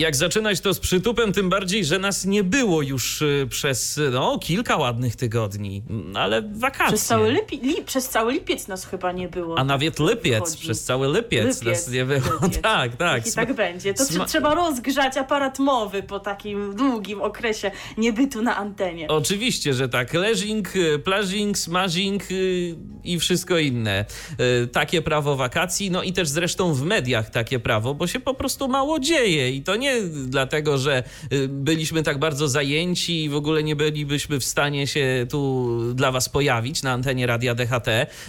Jak zaczynać to z przytupem, tym bardziej, że nas nie było już y, przez no, kilka ładnych tygodni, Mm, ale wakacje. Przez cały, lipi, li, przez cały lipiec nas chyba nie było. A nawet lipiec, Wychodzi. przez cały lipiec, Lipiec, nas nie było. lipiec. Tak, tak. I tak będzie. To sma- trze- trzeba rozgrzać aparat mowy po takim długim okresie niebytu na antenie. Oczywiście, że tak. Leżing, y, plażing, smażing y, i wszystko inne. Takie prawo wakacji, no i też zresztą w mediach takie prawo, bo się po prostu mało dzieje i to nie dlatego, że y, byliśmy tak bardzo zajęci i w ogóle nie bylibyśmy w stanie się tu dla was pojawić na antenie Radia DHT,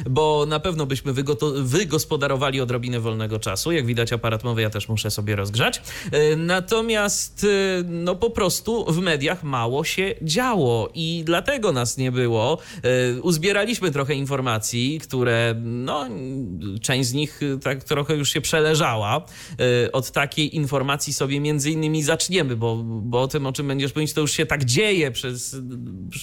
bo na pewno byśmy wygospodarowali odrobinę wolnego czasu. Jak widać aparat mowy ja też muszę sobie rozgrzać. Y, Natomiast y, no po prostu w mediach mało się działo i dlatego nas nie było. Uzbieraliśmy trochę informacji, które no część z nich tak trochę już się przeleżała. Od takiej informacji sobie między innymi zaczniemy, bo, bo o tym, o czym będziesz mówić, to już się tak dzieje przez,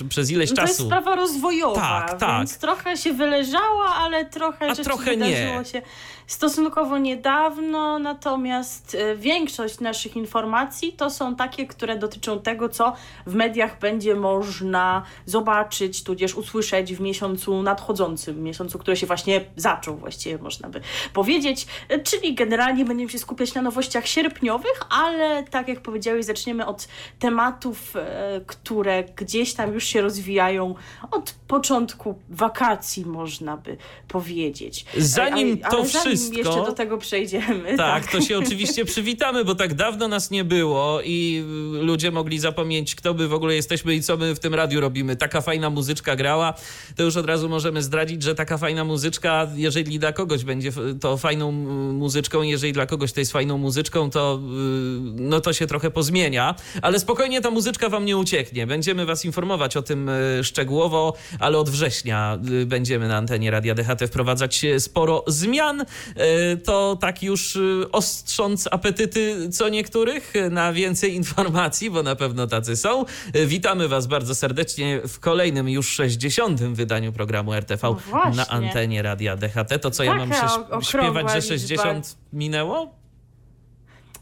przez ileś No to jest czasu. sprawa rozwojowa, Tak, tak. więc trochę się wyleżała, ale trochę A rzeczy trochę nie. się stosunkowo niedawno, natomiast e, większość naszych informacji to są takie, które dotyczą tego, co w mediach będzie można zobaczyć, tudzież usłyszeć w miesiącu nadchodzącym, miesiącu, który się właśnie zaczął, właściwie można by powiedzieć, E, czyli generalnie będziemy się skupiać na nowościach sierpniowych, ale tak jak powiedziałeś, zaczniemy od tematów, e, które gdzieś tam już się rozwijają od początku wakacji, można by powiedzieć. Zanim Ale- to ale zanim wszystko- jeszcze do tego przejdziemy. Tak, to się oczywiście przywitamy, bo tak dawno nas nie było i ludzie mogli zapomnieć, kto my w ogóle jesteśmy i co my w tym radiu robimy. Taka fajna muzyczka grała, to już od razu możemy zdradzić, że taka fajna muzyczka, jeżeli dla kogoś będzie to fajną muzyczką, jeżeli dla kogoś to jest fajną muzyczką, to, y, no to się trochę pozmienia. Ale spokojnie ta muzyczka wam nie ucieknie. Będziemy was informować o tym y, szczegółowo, ale od września y, będziemy na antenie Radia DHT wprowadzać sporo zmian. Y, To tak już y, ostrząc apetyty co niektórych na więcej informacji, bo na pewno tacy są. Y, Witamy was bardzo serdecznie w kolejnym już 60. wydaniu programu RTV No na antenie Radia DHT. To co ja mam Taka się śpiewać, że liczba. 60 minęło?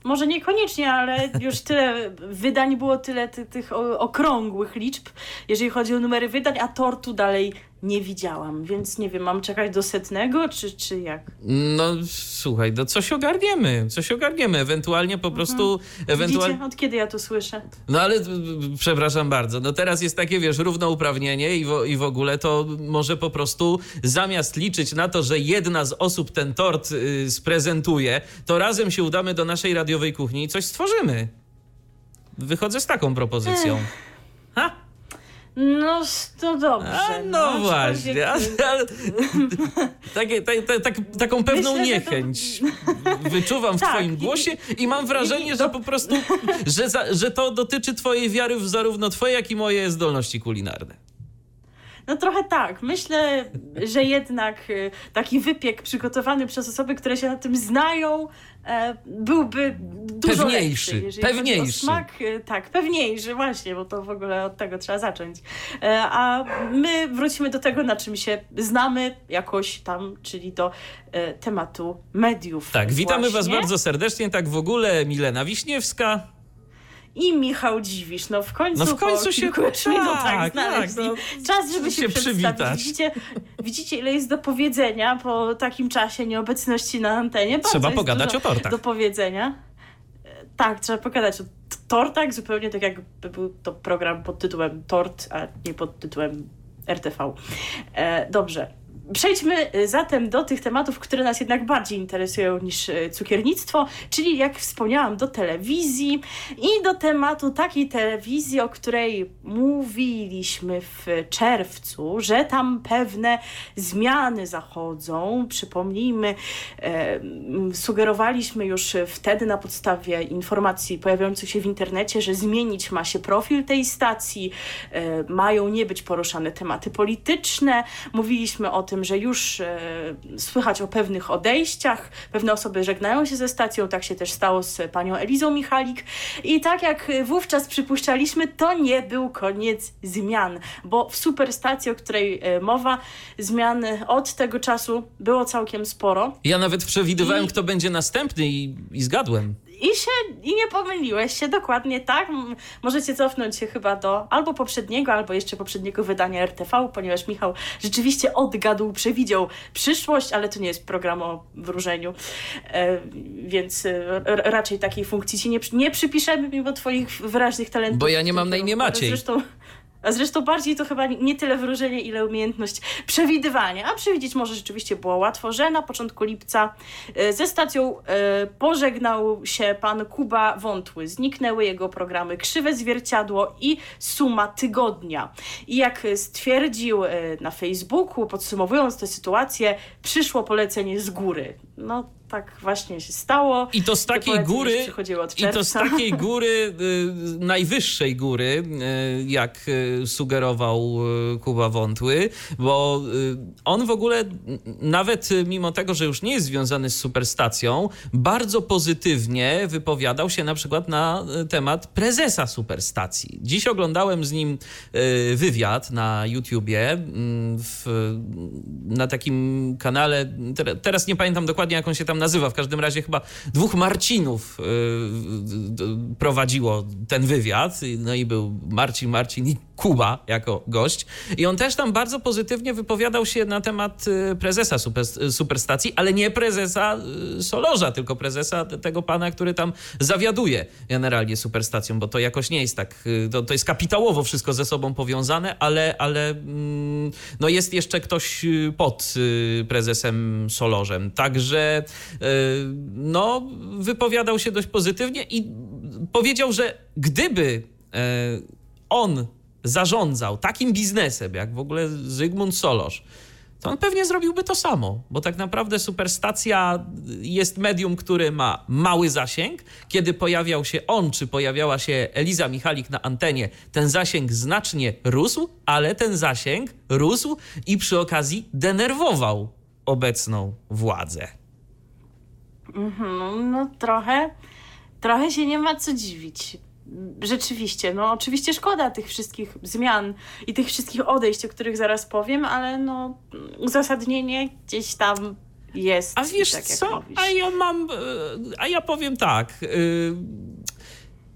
Może niekoniecznie, ale już tyle wydań było, tyle ty, tych okrągłych liczb, jeżeli chodzi o numery wydań, a tortu dalej nie widziałam, więc nie wiem, mam czekać do setnego, czy, czy jak? No słuchaj, no coś ogarniemy, coś ogarniemy, ewentualnie po prostu, ewentualnie... Widzicie, od kiedy ja to słyszę? No ale przepraszam bardzo, no teraz jest takie, wiesz, równouprawnienie i, wo, i w ogóle to może po prostu zamiast liczyć na to, że jedna z osób ten tort y, sprezentuje, to razem się udamy do naszej radiowej kuchni i coś stworzymy. Wychodzę z taką propozycją. Ha? No, to dobrze. A, no właśnie. A, aczkolwiek- ale, takie, ta, ta, tak, taką pewną Myślę, że to- niechęć wyczuwam w Tak, twoim głosie i mam wrażenie, i- że po prostu, że, za, że to dotyczy twojej wiary w zarówno twoje, jak i moje zdolności kulinarne. No trochę tak. Myślę, że jednak y, taki wypiek przygotowany przez osoby, które się na tym znają, e, byłby dużo Pewniejszy, lepszy. jeżeli pewniejszy. Smak, y, tak, pewniejszy właśnie, bo to w ogóle od tego trzeba zacząć. E, A my wrócimy do tego, na czym się znamy jakoś tam, czyli do e, tematu mediów. Tak, witamy was bardzo serdecznie. Tak w ogóle Milena Wiśniewska. I Michał Dziwisz. No w końcu, No w końcu się- kilku tak, minutach tak, znaleźli no. czas, żeby się, Się przywitać. Widzicie, widzicie, ile jest do powiedzenia po takim czasie nieobecności na antenie? Bardzo Trzeba pogadać o tortach. Do powiedzenia. E, Tak, trzeba pogadać o tortach, zupełnie tak jakby był to program pod tytułem Tort, a nie pod tytułem RTV. E, dobrze. Przejdźmy y, zatem do tych tematów, które nas jednak bardziej interesują niż y, cukiernictwo, czyli jak wspomniałam, do telewizji i do tematu takiej telewizji, o której mówiliśmy w czerwcu, że tam pewne zmiany zachodzą. Przypomnijmy, e, sugerowaliśmy już wtedy na podstawie informacji pojawiających się w internecie, że zmienić ma się profil tej stacji, e, mają nie być poruszane tematy polityczne. Mówiliśmy o tym, tym, że już e, słychać o pewnych odejściach, pewne osoby żegnają się ze stacją, tak się też stało z panią Elizą Michalik i tak jak wówczas przypuszczaliśmy, to nie był koniec zmian, bo w superstacji, o której e, mowa, zmian od tego czasu było całkiem sporo. Ja nawet przewidywałem, I... kto będzie następny i, i zgadłem. I się, i nie pomyliłeś się, dokładnie tak. Możecie cofnąć się chyba do albo poprzedniego, albo jeszcze poprzedniego wydania RTV, ponieważ Michał rzeczywiście odgadł, przewidział przyszłość, ale to nie jest program o wróżeniu, e, więc e, raczej takiej funkcji ci nie, nie przypiszemy mimo twoich wyraźnych talentów. Bo ja nie mam na imię Maciej. Zresztą a zresztą bardziej to chyba nie tyle wróżenie, ile umiejętność przewidywania. A przewidzieć może rzeczywiście było łatwo, że na początku lipca e, ze stacją e, pożegnał się pan Kuba Wątły. Zniknęły jego programy Krzywe Zwierciadło i Suma Tygodnia. I jak stwierdził e, na Facebooku, podsumowując tę sytuację, przyszło polecenie z góry. No tak właśnie się stało. I to z takiej góry, i to z takiej góry, y, najwyższej góry, y, jak y, sugerował Kuba Wątły, bo on w ogóle nawet mimo tego, że już nie jest związany z superstacją, bardzo pozytywnie wypowiadał się na przykład na temat prezesa superstacji. Dziś oglądałem z nim wywiad na YouTubie mm, w, na takim kanale, teraz nie pamiętam dokładnie jak on się tam tam nazywa. W każdym razie chyba dwóch Marcinów y, prowadziło ten wywiad. No i był Marcin, Marcin i Kuba jako gość. I on też tam bardzo pozytywnie wypowiadał się na temat y, prezesa super, Superstacji, ale nie prezesa y, Solorza, tylko prezesa tego pana, który tam zawiaduje generalnie Superstacją, bo to jakoś nie jest tak, to, to jest kapitałowo wszystko ze sobą powiązane, ale, ale mm, no jest jeszcze ktoś pod prezesem Solorzem. Także no, wypowiadał się dość pozytywnie i powiedział, że gdyby e, on zarządzał takim biznesem, jak w ogóle Zygmunt Solosz, to on pewnie zrobiłby to samo, bo tak naprawdę superstacja jest medium, które ma mały zasięg. Kiedy pojawiał się on, czy pojawiała się Eliza Michalik na antenie, ten zasięg znacznie rósł, ale ten zasięg rósł i przy okazji denerwował obecną władzę. Mhm, no trochę, trochę się nie ma co dziwić. Rzeczywiście, no oczywiście szkoda tych wszystkich zmian i tych wszystkich odejść, o których zaraz powiem, ale no uzasadnienie gdzieś tam jest. A wiesz tak, co? A ja mam, e, a ja powiem tak. Yy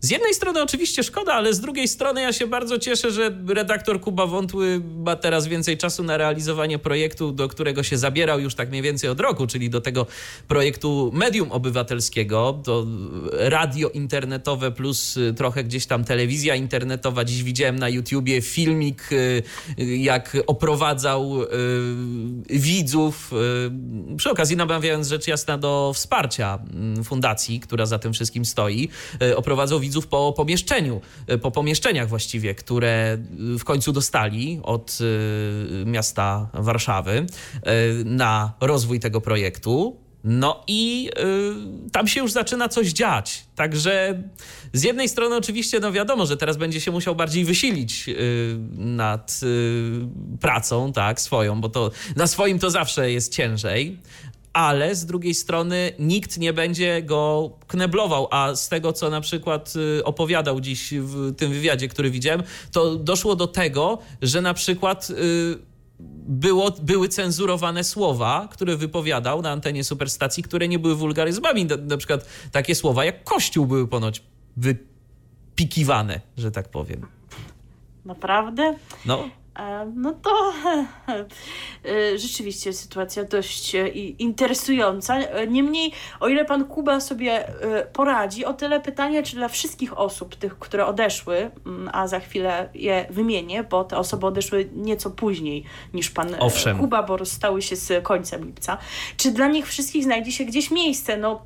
z jednej strony oczywiście szkoda, ale z drugiej strony ja się bardzo cieszę, że redaktor Kuba Wątły ma teraz więcej czasu na realizowanie projektu, do którego się zabierał już tak mniej więcej od roku, czyli do tego projektu Medium Obywatelskiego, to radio internetowe plus y, trochę gdzieś tam telewizja internetowa. Dziś widziałem na YouTubie filmik, y, jak oprowadzał y, widzów, przy okazji namawiając rzecz jasna do wsparcia mm, fundacji, która za tym wszystkim stoi. Oprowadzał widzów widzów po pomieszczeniu, e, po pomieszczeniach właściwie, które e, w końcu dostali od e, miasta Warszawy na rozwój tego projektu. No i y, tam się już zaczyna coś dziać. Także z jednej strony oczywiście, no wiadomo, że teraz będzie się musiał bardziej wysilić y, nad y, pracą, tak, swoją, bo to na swoim to zawsze jest ciężej, ale z drugiej strony nikt nie będzie go kneblował, a z tego, co na przykład y, opowiadał dziś w tym wywiadzie, który widziałem, to doszło do tego, że na przykład y, było, były cenzurowane słowa, które wypowiadał na antenie superstacji, które nie były wulgaryzmami. Na, na przykład takie słowa jak kościół były ponoć wypikiwane, że tak powiem. Naprawdę? No. E, no to e, rzeczywiście sytuacja dość e, interesująca. Niemniej, o ile pan Kuba sobie poradzi, o tyle pytanie, czy dla wszystkich osób, tych, które odeszły, mm, a za chwilę je wymienię, bo te osoby odeszły nieco później niż pan Owszem. Kuba, bo rozstały się z końcem lipca, czy dla nich wszystkich znajdzie się gdzieś miejsce? No,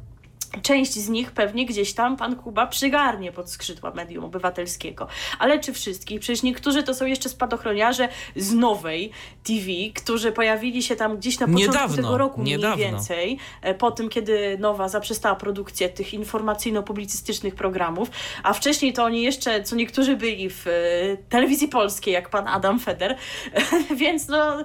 Część z nich pewnie gdzieś tam pan Kuba przygarnie pod skrzydła medium obywatelskiego. Ale czy wszystkich? Przecież niektórzy to są jeszcze spadochroniarze z nowej TV, którzy pojawili się tam gdzieś na początku niedawno, tego roku niedawno. mniej więcej, e, po tym, kiedy Nowa zaprzestała produkcję tych informacyjno-publicystycznych programów, a wcześniej to oni jeszcze, co niektórzy byli w e, telewizji polskiej, jak pan Adam Feder, więc no,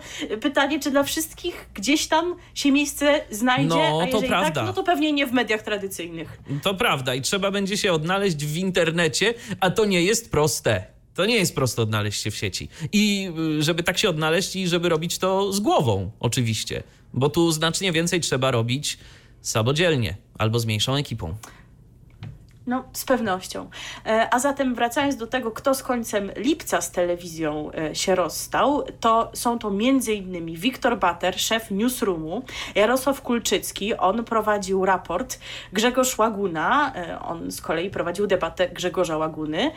pytanie, czy dla wszystkich gdzieś tam się miejsce znajdzie, no, a jeżeli prawda. tak, no to pewnie nie w mediach tradycyjnych tradycyjnych. To prawda i trzeba będzie się odnaleźć w internecie, a to nie jest proste. To nie jest prosto odnaleźć się w sieci. I y, żeby tak się odnaleźć i żeby robić to z głową, oczywiście, bo tu znacznie więcej trzeba robić samodzielnie albo z mniejszą ekipą. No, z pewnością. E, a zatem wracając do tego, kto z końcem lipca z telewizją e, się rozstał, to są to m.in. Wiktor Bater, szef Newsroomu, Jarosław Kulczycki, on prowadził raport, Grzegorz Łaguna, e, on z kolei prowadził debatę Grzegorza Łaguny.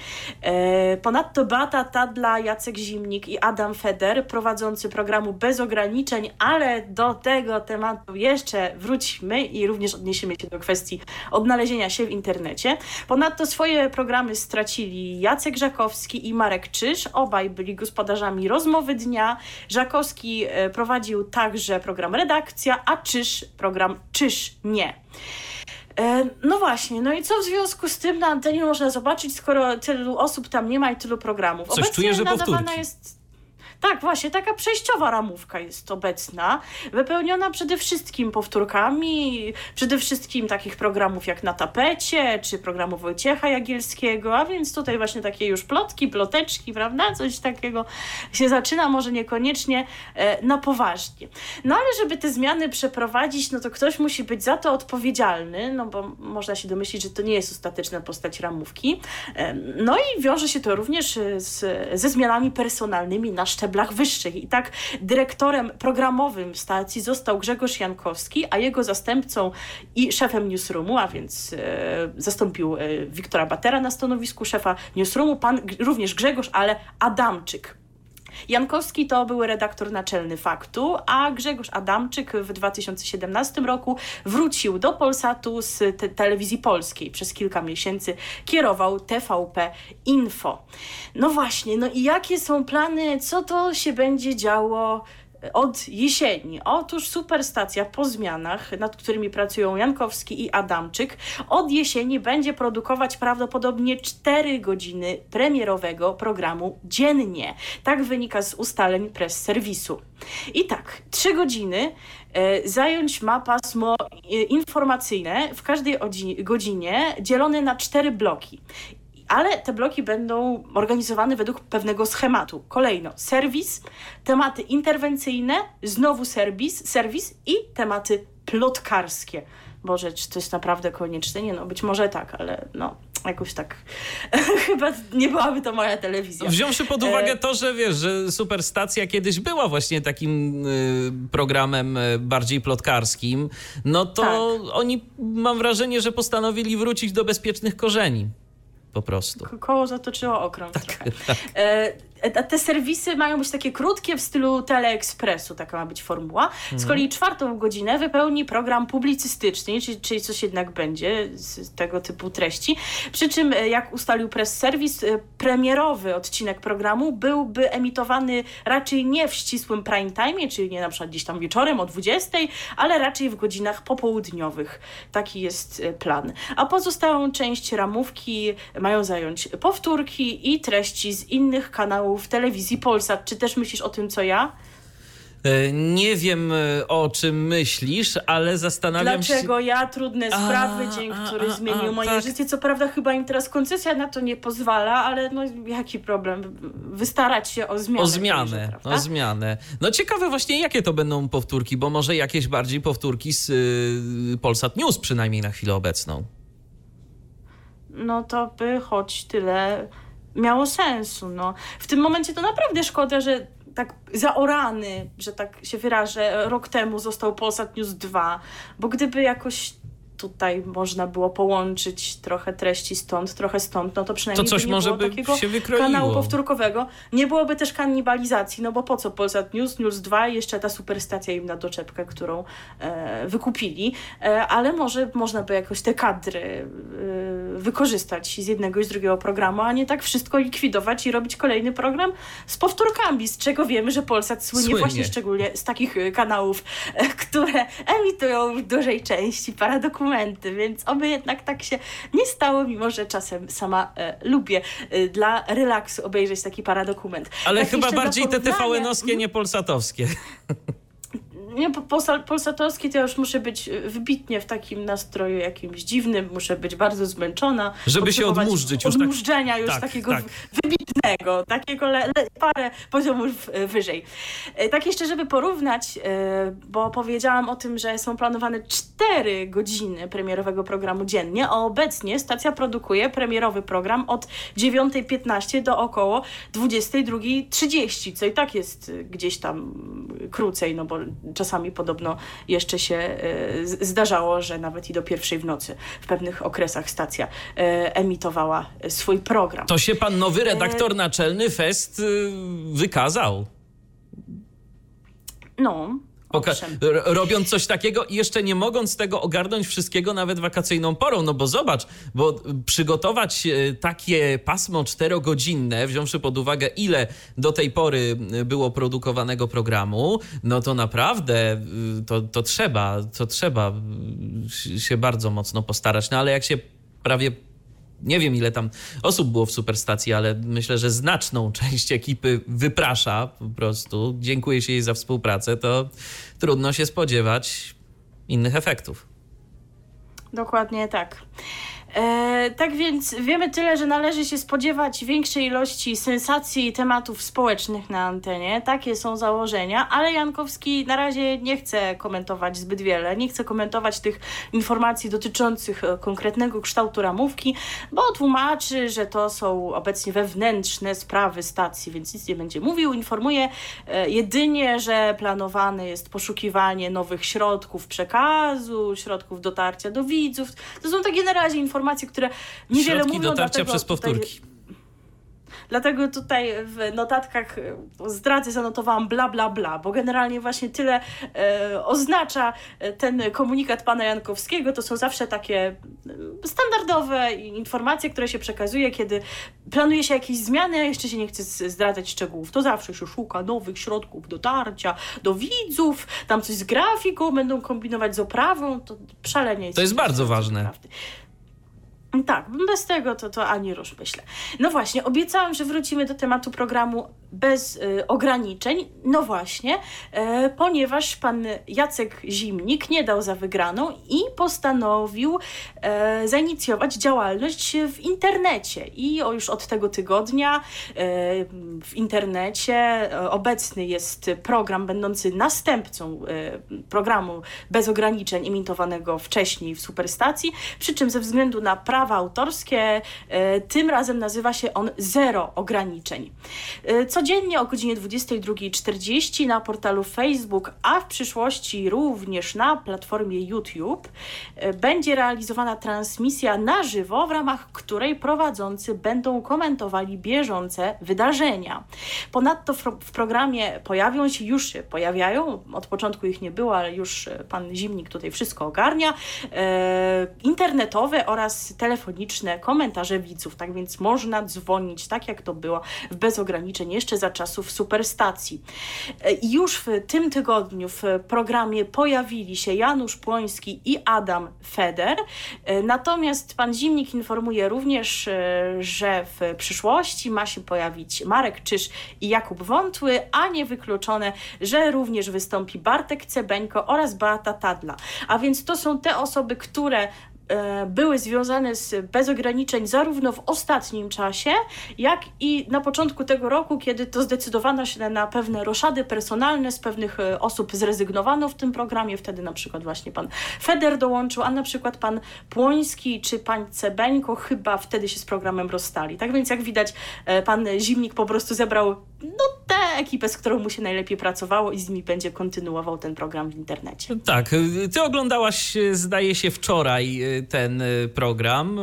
Ponadto Bata Tadla, Jacek Zimnik i Adam Feder, prowadzący programu Bez Ograniczeń, ale do tego tematu jeszcze wróćmy i również odniesiemy się do kwestii odnalezienia się w internecie. Ponadto swoje programy stracili Jacek Żakowski i Marek Czyż. Obaj byli gospodarzami rozmowy dnia. Żakowski e, prowadził także program Redakcja, a Czyż program Czyż nie. E, no właśnie, no i co w związku z tym na antenie można zobaczyć, skoro tylu osób tam nie ma i tylu programów? Coś Obecnie czuję, że nadawana powtórki. jest tak, właśnie, taka przejściowa ramówka jest obecna, wypełniona przede wszystkim powtórkami, przede wszystkim takich programów jak Na tapecie, czy programu Wojciecha Jagielskiego, a więc tutaj właśnie takie już plotki, ploteczki, prawda, coś takiego się zaczyna, może niekoniecznie e, na poważnie. No ale żeby te zmiany przeprowadzić, no to ktoś musi być za to odpowiedzialny, no bo można się domyślić, że to nie jest ostateczna postać ramówki. E, no i wiąże się to również z, ze zmianami personalnymi na szczeblu szczeblach wyższych. I tak dyrektorem programowym stacji został Grzegorz Jankowski, a jego zastępcą i szefem newsroomu, a więc e, zastąpił e, Wiktora Batera na stanowisku szefa newsroomu, pan również Grzegorz, ale Adamczyk. Jankowski to był redaktor naczelny Faktu, a Grzegorz Adamczyk w 2017 roku wrócił do Polsatu z te telewizji polskiej. Przez kilka miesięcy kierował TVP Info. No właśnie, no i jakie są plany, co to się będzie działo od jesieni. Otóż superstacja po zmianach, nad którymi pracują Jankowski i Adamczyk, od jesieni będzie produkować prawdopodobnie 4 godziny premierowego programu dziennie. Tak wynika z ustaleń press serwisu. I tak, 3 godziny e, zająć ma pasmo e, informacyjne w każdej godzinie dzielone na cztery bloki ale te bloki będą organizowane według pewnego schematu. Kolejno serwis, tematy interwencyjne, znowu serwis, serwis i tematy plotkarskie. Boże, czy to jest naprawdę konieczne? Nie no, być może tak, ale no, jakoś tak chyba nie byłaby to moja telewizja. Wziąwszy pod uwagę e, to, że wiesz, że Superstacja kiedyś była właśnie takim y, programem y, bardziej plotkarskim, no to tak. oni mam wrażenie, że postanowili wrócić do bezpiecznych korzeni po prostu. Koło zatoczyło okrąg tak. Tak. E, te serwisy mają być takie krótkie w stylu teleekspresu, taka ma być formuła. Z mhm. kolei czwartą godzinę wypełni program publicystyczny, czyli, czyli coś jednak będzie z tego typu treści. Przy czym, e, jak ustalił press serwis, e, premierowy odcinek programu byłby emitowany raczej nie w ścisłym prime time, czyli nie na przykład gdzieś tam wieczorem o 20, ale raczej w godzinach popołudniowych. Taki jest plan. A pozostałą część ramówki mają zająć powtórki i treści z innych kanałów w telewizji Polsat. Czy też myślisz o tym, co ja? E, nie wiem e, o czym myślisz, ale zastanawiam Dlaczego się. Dlaczego ja trudne sprawy, a, dzień, który a, zmienił moje tak. życie. Co prawda, chyba im teraz koncesja na to nie pozwala, ale no jaki problem? Wystarać się o zmianę. O zmianę, o zmianę. No ciekawe właśnie, jakie to będą powtórki, bo może jakieś bardziej powtórki z y, Polsat News, przynajmniej na chwilę obecną. No to by choć tyle miało sensu. No. W tym momencie to naprawdę szkoda, że tak zaorany, że tak się wyrażę, rok temu został Polsat News 2, bo gdyby jakoś tutaj można było połączyć trochę treści stąd, trochę stąd, no to przynajmniej to coś by nie może było by takiego się wykroiło. kanału powtórkowego. Nie byłoby też kanibalizacji, no bo po co Polsat News, News 2 i jeszcze ta superstacja im na doczepkę, którą e, wykupili, e, ale może można by jakoś te kadry e, wykorzystać z jednego i z drugiego programu, a nie tak wszystko likwidować i robić kolejny program z powtórkami, z czego wiemy, że Polsat słynie, Słynie. właśnie szczególnie z takich e, kanałów, e, które emitują w dużej części paradokumenty, więc oby jednak tak się nie stało, mimo że czasem sama e, lubię e, dla relaksu obejrzeć taki paradokument. Ale Tak chyba bardziej te TVN-owskie, nie polsatowskie. Nie, po- polsa- polsatowski to ja już muszę być e, wybitnie w takim nastroju jakimś dziwnym, muszę być bardzo zmęczona. Żeby się odmurzyć już tak- Odmurzenia już tak, takiego tak. wybitnego, takiego le, le, parę poziomów e, wyżej. E, Tak jeszcze, żeby porównać, bo powiedziałam o tym, że są planowane 4 godziny premierowego programu dziennie, a obecnie stacja produkuje premierowy program od 9.15 do około 22.30, co i tak jest gdzieś tam krócej, no bo czasami podobno jeszcze się e, zdarzało, że nawet i do pierwszej w nocy w pewnych okresach stacja e, emitowała e, swój program. To się pan nowy redaktor naczelny Fest y, wykazał. No, owszem. robiąc coś takiego i jeszcze nie mogąc tego ogarnąć wszystkiego nawet wakacyjną porą, no bo zobacz, bo przygotować e, takie pasmo czterogodzinne, wziąwszy pod uwagę ile do tej pory e, było produkowanego programu, no to naprawdę y, to, to trzeba, to trzeba się bardzo mocno postarać, no ale jak się prawie nie wiem ile tam osób było w Superstacji, ale myślę, że znaczną część ekipy wyprasza po prostu. Dziękuję się jej za współpracę, to trudno się spodziewać innych efektów. Dokładnie tak. E, tak więc wiemy tyle, że należy się spodziewać większej ilości sensacji i tematów społecznych na antenie. Takie są założenia, ale Jankowski na razie nie chce komentować zbyt wiele. Nie chce komentować tych informacji dotyczących e, konkretnego kształtu ramówki, bo tłumaczy, że to są obecnie wewnętrzne sprawy stacji, więc nic nie będzie mówił. Informuje e, jedynie, że planowane jest poszukiwanie nowych środków przekazu, środków dotarcia do widzów. To są takie na razie informacje, które niewiele Środki mówią. dotarcia przez tutaj- powtórki. Dlatego tutaj w notatkach e, zdrady zanotowałam bla bla bla, bo generalnie właśnie tyle e, oznacza e, ten komunikat pana Jankowskiego. To są zawsze takie e, standardowe informacje, które się przekazuje, kiedy planuje się jakieś zmiany, a jeszcze się nie chce zdradzać szczegółów. To zawsze się szuka nowych środków dotarcia do widzów, tam coś z grafiką, będą kombinować z oprawą. To szalenie To jest bardzo ważne. naprawdę. Tak, bez tego to, to ani rusz, myślę. No właśnie, obiecałam, że wrócimy do tematu programu bez y, ograniczeń. No właśnie, e, ponieważ pan Jacek Zimnik nie dał za wygraną i postanowił e, zainicjować działalność w internecie. I o, już od tego tygodnia e, w internecie obecny jest program będący następcą programu bez ograniczeń emitowanego wcześniej w Superstacji, przy czym ze względu na prawa autorskie e, tym razem nazywa się on Zero Ograniczeń. E, Codziennie o godzinie 22.40 na portalu Facebook, a w przyszłości również na platformie YouTube e, będzie realizowana transmisja na żywo, w ramach której prowadzący będą komentowali bieżące wydarzenia. Ponadto w, programie pojawią się, już się pojawiają, od początku ich nie było, ale już pan Zimnik tutaj wszystko ogarnia, internetowe oraz telefoniczne komentarze widzów, tak więc można dzwonić, tak jak to było w bez ograniczeń jeszcze za czasów superstacji. E, i Już w tym tygodniu w programie pojawili się Janusz Płoński i Adam Feder, E, natomiast pan Zimnik informuje również, e, że w przyszłości ma się pojawić Marek Czyż i Jakub Wątły, a niewykluczone, że również wystąpi Bartek Cebeńko oraz Beata Tadla. A więc to są te osoby, które e, były związane z bez ograniczeń zarówno w ostatnim czasie, jak i na początku tego roku, kiedy to zdecydowano się na pewne roszady personalne, z pewnych e, osób zrezygnowano w tym programie, wtedy na przykład właśnie pan Feder dołączył, a na przykład pan Płoński czy pan Cebeńko chyba wtedy się z programem rozstali. Tak więc jak widać, e, pan Zimnik po prostu zebrał no te ekipę, z którą mu się najlepiej pracowało i z nimi będzie kontynuował ten program w internecie. Tak, ty oglądałaś, zdaje się, wczoraj ten program,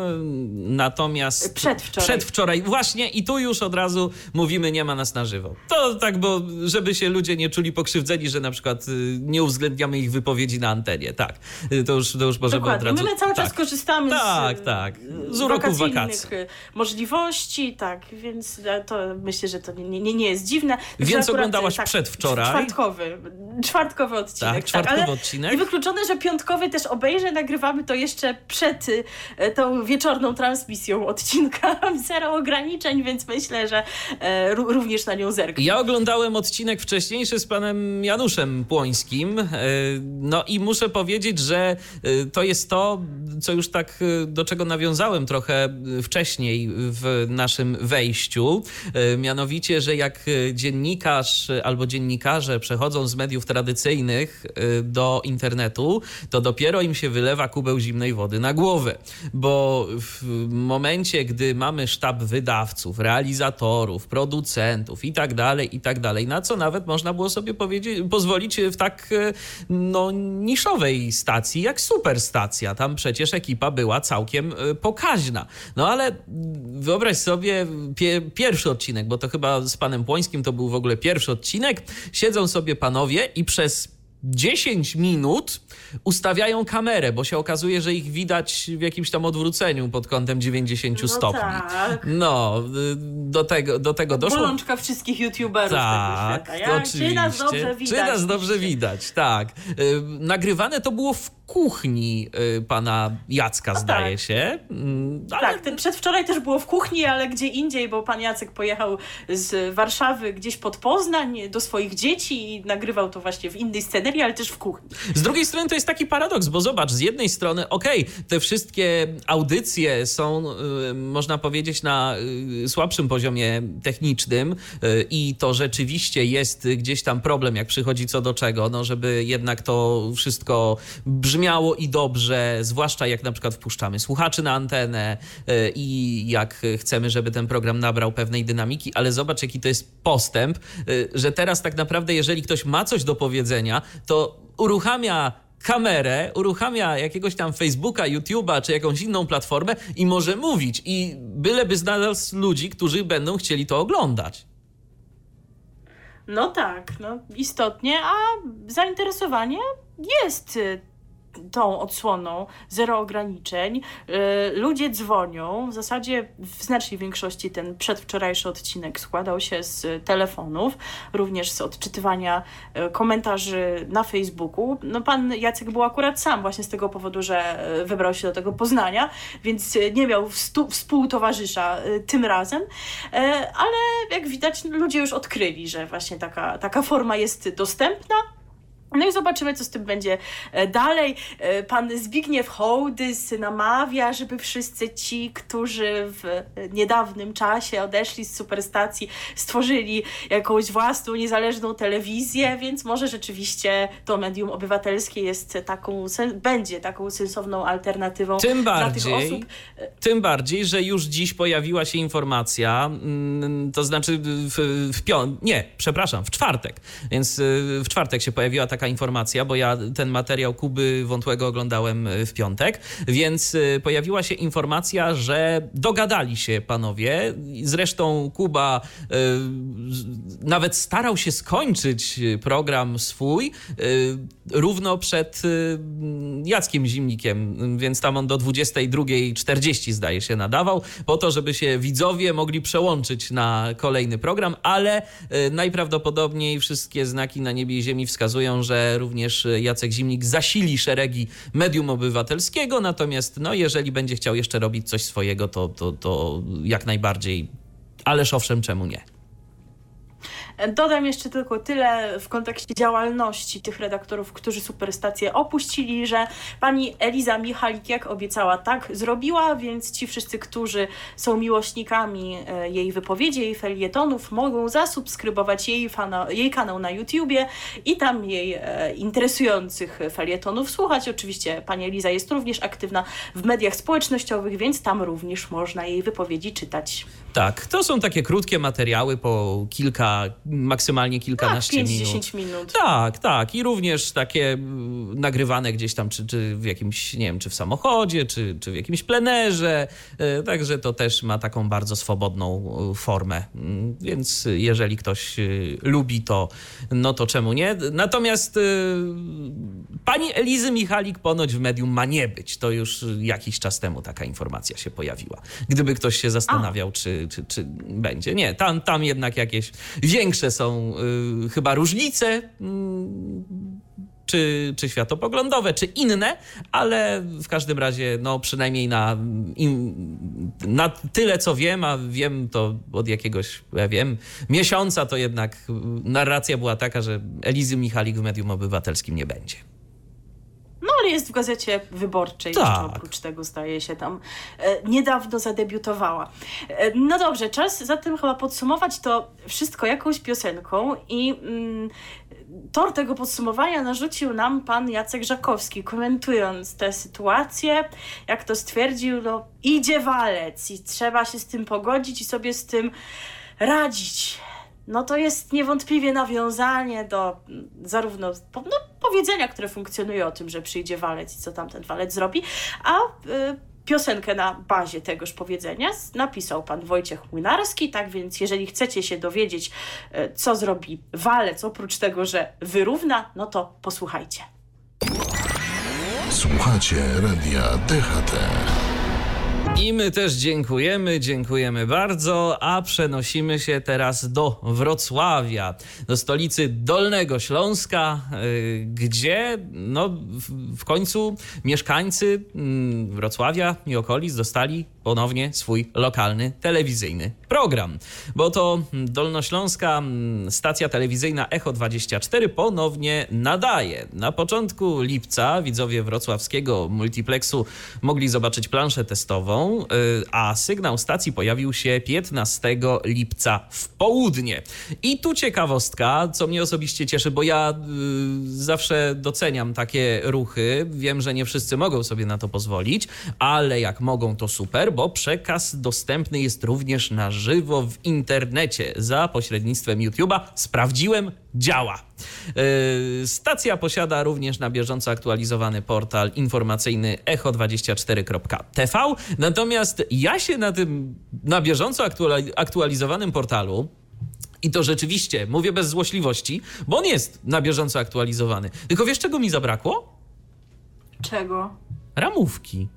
natomiast... Przedwczoraj. Przedwczoraj, właśnie i tu już od razu mówimy, nie ma nas na żywo. To tak, bo żeby się ludzie nie czuli pokrzywdzeni, że na przykład nie uwzględniamy ich wypowiedzi na antenie, tak. To już, to już możemy Dokładnie. od razu... My cały tak. czas korzystamy tak, z, tak. z uroków wakacji. możliwości, tak, więc to myślę, że to nie, nie, nie jest dziwne. Więc akurat, oglądałaś tak, przedwczoraj. Czwartkowy, czwartkowy odcinek. Tak, czwartkowy tak, odcinek. Niewykluczone, że piątkowy też obejrzę, nagrywamy to jeszcze przed e, tą wieczorną transmisją odcinka Zero Ograniczeń, więc myślę, że e, również na nią zerknę. Ja oglądałem odcinek wcześniejszy z panem Januszem Płońskim, e, no i muszę powiedzieć, że to jest to, co już tak, do czego nawiązałem trochę wcześniej w naszym wejściu, mianowicie, że jak dziennikarz albo dziennikarze przechodzą z mediów tradycyjnych do internetu, to dopiero im się wylewa kubeł zimnej wody na głowę, bo w momencie, gdy mamy sztab wydawców, realizatorów, producentów i tak dalej, i tak dalej, na co nawet można było sobie pozwolić w tak no, niszowej stacji jak Superstacja. Tam przecież ekipa była całkiem pokaźna. No ale wyobraź sobie pie pierwszy odcinek, bo to chyba z panem Płońskim to był w ogóle pierwszy odcinek. Siedzą sobie panowie i przez 10 minut ustawiają kamerę, bo się okazuje, że ich widać w jakimś tam odwróceniu pod kątem 90 no stopni. Tak. No, do tego, do tego doszło. Bolączka wszystkich youtuberów tak, tego świata. oczywiście. Czy nas dobrze widać? Czy nas dobrze widać, tak. Nagrywane to było w kuchni pana Jacka, no zdaje tak. się. Ale... Tak, ten przedwczoraj też było w kuchni, ale gdzie indziej, bo pan Jacek pojechał z Warszawy gdzieś pod Poznań do swoich dzieci i nagrywał to właśnie w innej scenerii, ale też w kuchni. Z drugiej strony to jest taki paradoks, bo zobacz, z jednej strony, okej, okay, te wszystkie audycje są, y, można powiedzieć, na y, słabszym poziomie technicznym y, i to rzeczywiście jest gdzieś tam problem, jak przychodzi co do czego, no żeby jednak to wszystko brzmiało i dobrze, zwłaszcza jak na przykład wpuszczamy słuchaczy na antenę i jak chcemy, żeby ten program nabrał pewnej dynamiki, ale zobacz, jaki to jest postęp, że teraz tak naprawdę, jeżeli ktoś ma coś do powiedzenia, to uruchamia kamerę, uruchamia jakiegoś tam Facebooka, YouTube'a czy jakąś inną platformę i może mówić. I byleby znalazł ludzi, którzy będą chcieli to oglądać. No tak, no istotnie, a zainteresowanie jest tą odsłoną zero ograniczeń. Ludzie dzwonią. W zasadzie w znacznej większości ten przedwczorajszy odcinek składał się z telefonów, również z odczytywania komentarzy na Facebooku. No pan Jacek był akurat sam właśnie z tego powodu, że wybrał się do tego Poznania, więc nie miał współtowarzysza tym razem, ale jak widać ludzie już odkryli, że właśnie taka, taka forma jest dostępna. No i zobaczymy, co z tym będzie dalej. Pan Zbigniew Hołdys namawia, żeby wszyscy ci, którzy w niedawnym czasie odeszli z superstacji, stworzyli jakąś własną, niezależną telewizję, więc może rzeczywiście to medium obywatelskie jest taką, będzie taką sensowną alternatywą tym bardziej, dla tych osób. Tym bardziej, że już dziś pojawiła się informacja, to znaczy w, w pią- nie, przepraszam, w czwartek, więc w czwartek się pojawiła taka informacja, bo ja ten materiał Kuby Wątłego oglądałem w piątek, więc pojawiła się informacja, że dogadali się panowie. Zresztą Kuba y, nawet starał się skończyć program swój równo przed Jackiem Zimnikiem, więc tam on do 22.40 zdaje się nadawał, po to, żeby się widzowie mogli przełączyć na kolejny program, ale najprawdopodobniej wszystkie znaki na niebie i ziemi wskazują, że również Jacek Zimnik zasili szeregi medium obywatelskiego, natomiast no, jeżeli będzie chciał jeszcze robić coś swojego, to, to, to jak najbardziej. Ależ owszem, czemu nie? Dodam jeszcze tylko tyle w kontekście działalności tych redaktorów, którzy superstację opuścili, że pani Eliza Michalik, jak obiecała, tak zrobiła, więc ci wszyscy, którzy są miłośnikami jej wypowiedzi, jej felietonów, mogą zasubskrybować jej, jej kanał na YouTubie i tam jej e, interesujących felietonów słuchać. Oczywiście pani Eliza jest również aktywna w mediach społecznościowych, więc tam również można jej wypowiedzi czytać. Tak, to są takie krótkie materiały po kilka maksymalnie kilkanaście tak, minut. 5-10 minut. Tak, tak. I również takie mm, nagrywane gdzieś tam, czy, czy w jakimś, nie wiem, czy w samochodzie, czy, czy w jakimś plenerze. E, Także to też ma taką bardzo swobodną e, formę. Mm, Więc jeżeli ktoś e, lubi to, no to czemu nie? Natomiast pani Elizy Michalik ponoć w medium ma nie być. To już jakiś czas temu taka informacja się pojawiła. Gdyby ktoś się zastanawiał, czy, czy, czy będzie. Nie, tam, tam jednak jakieś większe są y, chyba różnice. mm, czy, czy światopoglądowe, czy inne, ale w każdym razie, no przynajmniej na, im, na tyle, co wiem, a wiem to od jakiegoś, ja wiem, miesiąca, to jednak y, narracja była taka, że Elizy Michalik w medium obywatelskim nie będzie. Ale jest w gazecie wyborczej, Tak. jeszcze oprócz tego zdaje się tam e, niedawno zadebiutowała. E, no dobrze, czas zatem chyba podsumować to wszystko jakąś piosenką i mm, tor tego podsumowania narzucił nam pan Jacek Żakowski, komentując tę sytuację, jak to stwierdził, no idzie walec i trzeba się z tym pogodzić i sobie z tym radzić. No to jest niewątpliwie nawiązanie do zarówno no, powiedzenia, które funkcjonuje o tym, że przyjdzie walec i co tam ten walec zrobi, a y, piosenkę na bazie tegoż powiedzenia napisał pan Wojciech Młynarski, tak więc jeżeli chcecie się dowiedzieć, y, co zrobi walec, oprócz tego, że wyrówna, no to posłuchajcie. Słuchacie radia DHT. I my też dziękujemy, dziękujemy bardzo, a przenosimy się teraz do Wrocławia, do stolicy Dolnego Śląska, y, gdzie no, w, końcu mieszkańcy mm, Wrocławia i okolic dostali ponownie swój lokalny telewizyjny program, bo to Dolnośląska mm, stacja telewizyjna Echo 24 ponownie nadaje. Na początku lipca widzowie wrocławskiego multiplexu mogli zobaczyć planszę testową, y, a sygnał stacji pojawił się 15 lipca w południe. I tu ciekawostka, co mnie osobiście cieszy, bo ja y, zawsze doceniam takie ruchy. Wiem, że nie wszyscy mogą sobie na to pozwolić, ale jak mogą, to super, bo przekaz dostępny jest również na żywo w internecie za pośrednictwem YouTube'a. Sprawdziłem, działa. Yy, Stacja posiada również na bieżąco aktualizowany portal informacyjny echo24.tv. Natomiast ja się na tym na bieżąco aktuali- aktualizowanym portalu i to rzeczywiście, mówię bez złośliwości, bo on jest na bieżąco aktualizowany. Tylko wiesz, czego mi zabrakło? Czego? Ramówki.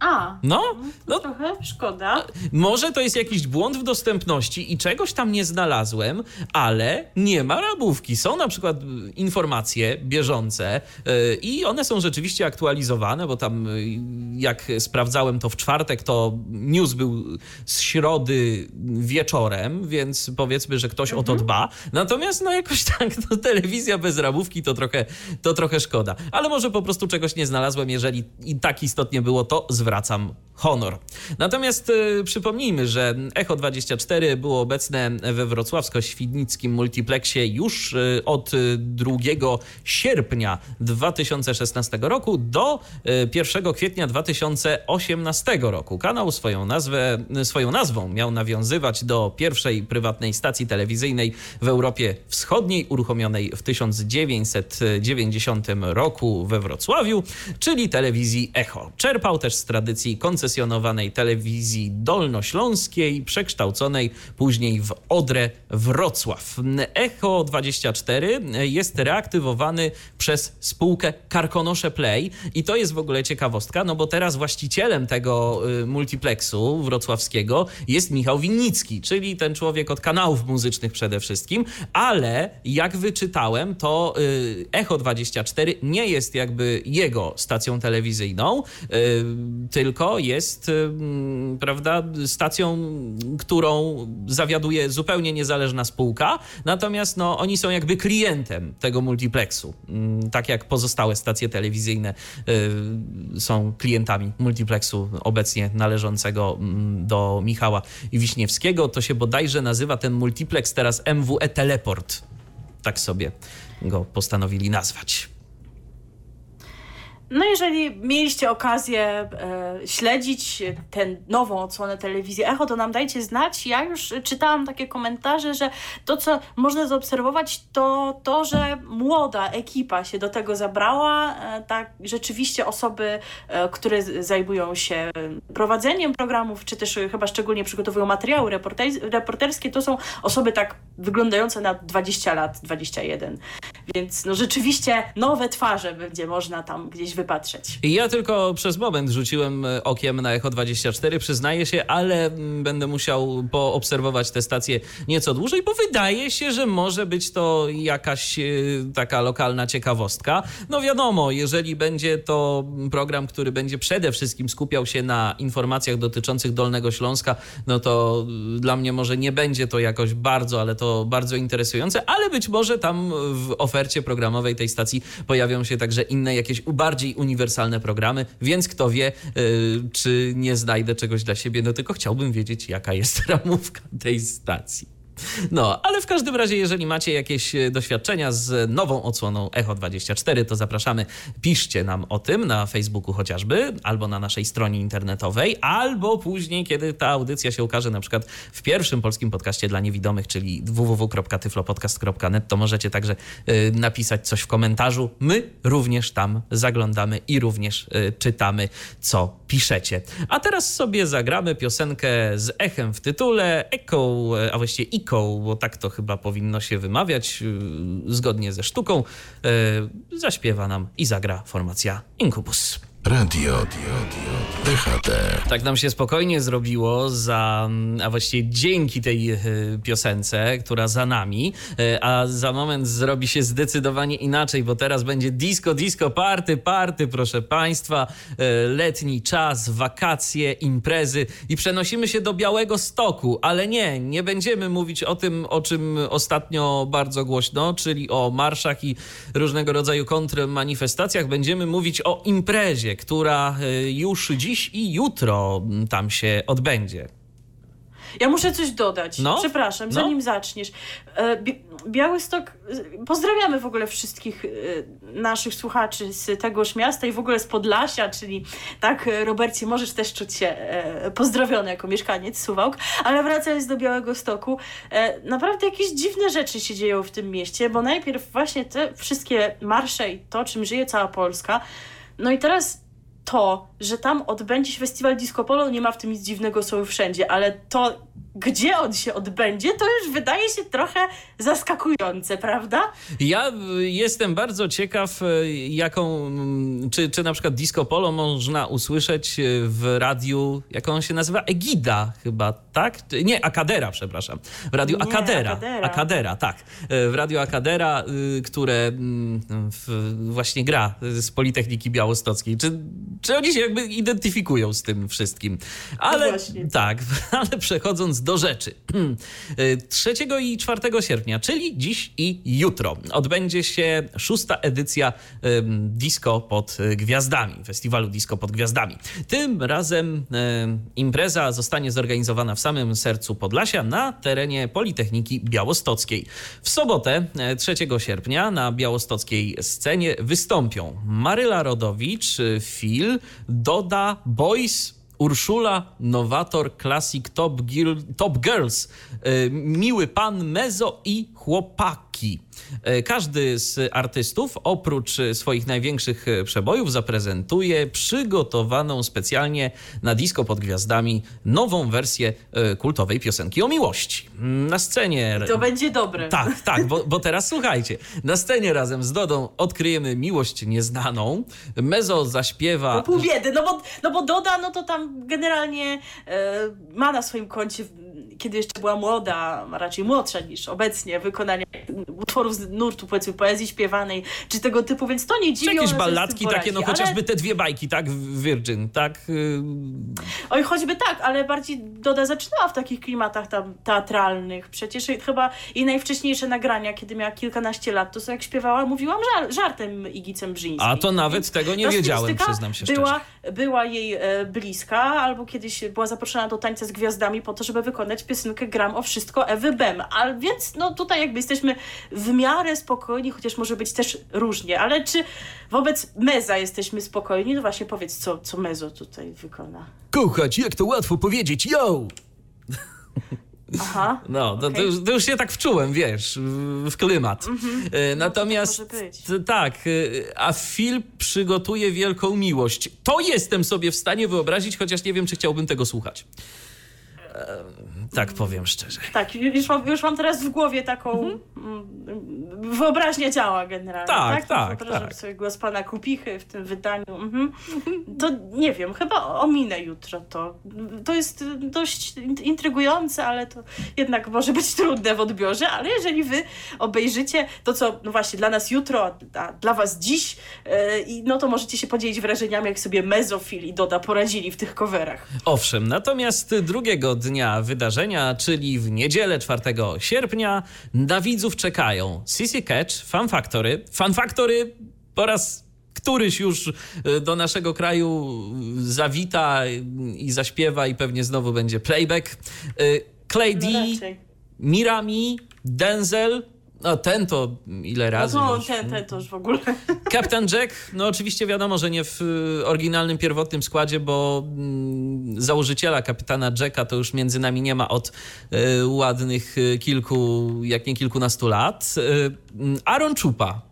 A, No, to no trochę szkoda. Może to jest jakiś błąd w dostępności i czegoś tam nie znalazłem, ale nie ma rabówki. Są na przykład y, informacje bieżące y, i one są rzeczywiście aktualizowane, bo tam y, jak sprawdzałem to w czwartek, to news był z środy wieczorem, więc powiedzmy, że ktoś o to dba. Natomiast no jakoś tak, no, telewizja bez rabówki to trochę, to trochę szkoda. Ale może po prostu czegoś nie znalazłem. Jeżeli i tak istotnie było, to zwracam honor. Natomiast y, przypomnijmy, że Echo 24 było obecne we wrocławsko-świdnickim multiplexie już y, od y, 2 sierpnia 2016 roku do y, 1 kwietnia 2018 roku. Kanał swoją, nazwę, swoją nazwą miał nawiązywać do pierwszej prywatnej stacji telewizyjnej w Europie Wschodniej, uruchomionej w 1990 roku we Wrocławiu, czyli telewizji Echo. Czerpał też z tradycji koncesjonowanej telewizji dolnośląskiej, przekształconej później w Odrę Wrocław. Echo 24 jest reaktywowany przez spółkę Karkonosze Play i to jest w ogóle ciekawostka, no bo teraz właścicielem tego y, multiplexu wrocławskiego jest Michał Winnicki, czyli ten człowiek od kanałów muzycznych przede wszystkim, ale jak wyczytałem, to y, Echo 24 nie jest jakby jego stacją telewizyjną, y, tylko jest, y, mm, prawda, stacją, którą zawiaduje zupełnie niezależna spółka, natomiast no, oni są jakby klientem tego multiplexu, Mm, tak jak pozostałe stacje telewizyjne y, są klientami multiplexu obecnie należącego mm, do Michała Wiśniewskiego. To się bodajże nazywa ten multiplex teraz MWE Teleport. Tak sobie go postanowili nazwać. No jeżeli mieliście okazję e, śledzić tę nową odsłonę telewizji Echo, to nam dajcie znać. Ja już czytałam takie komentarze, że to, co można zaobserwować, to to, że młoda ekipa się do tego zabrała. E, tak, rzeczywiście osoby, e, które zajmują się prowadzeniem programów, czy też chyba szczególnie przygotowują materiały reporter- reporterskie, to są osoby tak wyglądające na 20 lat, 21. Więc no rzeczywiście nowe twarze będzie można tam gdzieś wypatrzeć. Ja tylko przez moment rzuciłem e, okiem na Echo 24, przyznaję się, ale mm, będę musiał poobserwować tę stację nieco dłużej, bo wydaje się, że może być to jakaś e, taka lokalna ciekawostka. No wiadomo, jeżeli będzie to program, który będzie przede wszystkim skupiał się na informacjach dotyczących Dolnego Śląska, no to y, dla mnie może nie będzie to jakoś bardzo, ale to bardzo interesujące, ale być może tam w ofercie programowej tej stacji pojawią się także inne jakieś bardziej uniwersalne programy, więc kto wie, y, czy nie znajdę czegoś dla siebie, no tylko chciałbym wiedzieć, jaka jest ramówka tej stacji. No, ale w każdym razie, jeżeli macie jakieś e, doświadczenia z nową odsłoną Echo 24, to zapraszamy, piszcie nam o tym na Facebooku chociażby, albo na naszej stronie internetowej, albo później, kiedy ta audycja się ukaże na przykład w pierwszym polskim podcaście dla niewidomych, czyli www.tyflopodcast.net, to możecie także e, napisać coś w komentarzu. My również tam zaglądamy i również e, czytamy, co piszecie. A teraz sobie zagramy piosenkę z echem w tytule, Echo, a właściwie Bo tak to chyba powinno się wymawiać, e, zgodnie ze sztuką. E, Zaśpiewa nam i zagra formacja Incubus. Radio DHT. Tak nam się spokojnie zrobiło za, a właściwie dzięki tej e, piosence, która za nami, e, a za moment zrobi się zdecydowanie inaczej, bo teraz będzie disco, disco, party, party, proszę Państwa, e, letni czas, wakacje, imprezy i przenosimy się do Białego Stoku, ale nie, nie będziemy mówić o tym, o czym ostatnio bardzo głośno, czyli o marszach i różnego rodzaju kontrmanifestacjach, będziemy mówić o imprezie, która e, już dziś i jutro mm, tam się odbędzie. Ja muszę coś dodać. No? Przepraszam, No. zanim zaczniesz. E, Bi- Białystok, pozdrawiamy w ogóle wszystkich e, naszych słuchaczy z tegoż miasta i w ogóle z Podlasia, czyli tak, e, Robercie, możesz też czuć się e, pozdrowiony jako mieszkaniec Suwałk, ale wracając do Białego Stoku, naprawdę jakieś dziwne rzeczy się dzieją w tym mieście, bo najpierw właśnie te wszystkie marsze i to, czym żyje cała Polska, no i teraz to, że tam odbędzie się festiwal Disco Polo, nie ma w tym nic dziwnego, są wszędzie, ale to, gdzie on się odbędzie, to już wydaje się trochę zaskakujące, prawda? Ja y, jestem bardzo ciekaw, y, jaką, mm, czy, czy na przykład disco polo można usłyszeć y, w radiu, jak on się nazywa? Egida chyba, tak? Nie, Akadera, przepraszam. W radiu Akadera. Akadera. Akadera, tak. W radiu Akadera, które mm, właśnie gra z Politechniki Białostockiej. Czy, czy oni się jakby identyfikują z tym wszystkim? Ale właśnie. tak, ale przechodząc do rzeczy. 3 i 4 sierpnia, czyli dziś i jutro, odbędzie się szósta edycja Disco pod e, Gwiazdami, festiwalu Disco pod Gwiazdami. Tym razem em, impreza zostanie zorganizowana w samym sercu Podlasia na terenie Politechniki Białostockiej. W sobotę e, 3 sierpnia na białostockiej scenie wystąpią Maryla Rodowicz, e, Doda, Boys, Urszula, Nowator, Classic, Top, Top Girls, e, Miły Pan, Mezo i Chłopaki. E, Każdy z artystów, oprócz swoich największych e, przebojów, zaprezentuje przygotowaną specjalnie na disco pod gwiazdami nową wersję e, kultowej piosenki o miłości. Na scenie... To będzie dobre. Tak, tak, bo, bo teraz słuchajcie. Na scenie razem z Dodą odkryjemy miłość nieznaną. Mezo zaśpiewa... No pół biedy, no bo, no bo Doda, no to tam generalnie e, ma na swoim koncie, kiedy jeszcze była młoda, raczej młodsza niż obecnie, wykonania utworów z nurtu, powiedzmy, poezji śpiewanej, czy tego typu, więc to nie Czy dziwi. jakieś z tym balladki takie, no chociażby Ale, te dwie bajki, tak? Virgin, tak? y, oj, choćby tak, ale bardziej Doda zaczynała w takich klimatach tam teatralnych. Przecież chyba jej najwcześniejsze nagrania, kiedy miała kilkanaście lat, to jak śpiewała, mówiłam żar żartem Igi Cembrzyńskiej. A to nawet Więc tego nie wiedziałem, przyznam się była, była jej e, bliska, albo kiedyś była zaproszona do tańca z gwiazdami po to, żeby wykonać piosenkę Gram o wszystko Ewy Bem. A więc no tutaj jakby jesteśmy w miarę spokojni, chociaż może być też różnie. Ale czy wobec Meza jesteśmy spokojni? No właśnie powiedz, co, co Mezo tutaj wykona. Kochać, jak to łatwo powiedzieć, yo! Aha. No, to, okej. to, już, to już się tak wczułem, wiesz, w, klimat. E, Natomiast może być. t- tak, e, a film przygotuje wielką miłość. To jestem sobie w stanie wyobrazić, chociaż nie wiem, czy chciałbym tego słuchać. Tak powiem szczerze. Tak, już mam, już mam teraz w głowie taką mm, wyobraźnia działa generalnie. Tak, Tak, tak, tak. sobie głos pana Kupichy w tym wydaniu. Mhm. To nie wiem, chyba ominę jutro to. To jest dość int- intrygujące, ale to jednak może być trudne w odbiorze, ale jeżeli wy obejrzycie to, co no właśnie dla nas jutro, a dla was dziś, i no to możecie się podzielić wrażeniami, jak sobie Mezofil i Doda poradzili w tych coverach. Owszem, natomiast drugiego dnia wydarzenia, czyli w niedzielę 4 sierpnia, na widzów czekają Sissy Catch, Fan Factory. Fan Factory po raz któryś już e, do naszego kraju zawita i zaśpiewa i pewnie znowu będzie playback. E, Clay D, No. Mirami, Denzel, no ten to ile razy No już. ten, ten to już w ogóle. Captain Jack, no oczywiście wiadomo, że nie w y, oryginalnym, pierwotnym składzie, bo mm, założyciela kapitana Jacka to już między nami nie ma od y, ładnych y, kilku, jak nie kilkunastu lat. Mm, Aaron Chupa.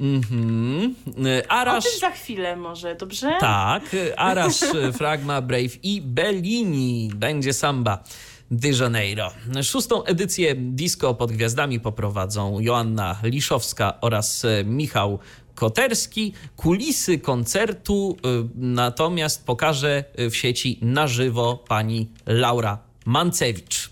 Mhm. Y, O Arash... tym za chwilę może, dobrze? Tak, Arash, Fragma, Brave i Bellini. Będzie samba. De Janeiro. Szóstą edycję disco pod gwiazdami poprowadzą Joanna Liszowska oraz e, Michał Koterski. Kulisy koncertu y, natomiast pokaże w sieci na żywo pani Laura Mancewicz.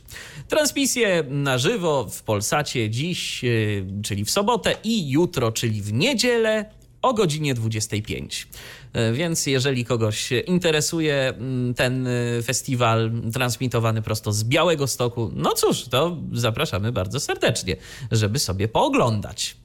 Transmisję na żywo w Polsacie dziś, y, czyli w sobotę i jutro, czyli w niedzielę o godzinie 25. E, Więc jeżeli kogoś interesuje mm, ten y, festiwal transmitowany prosto z Białego Stoku, no cóż, to zapraszamy bardzo serdecznie, żeby sobie pooglądać.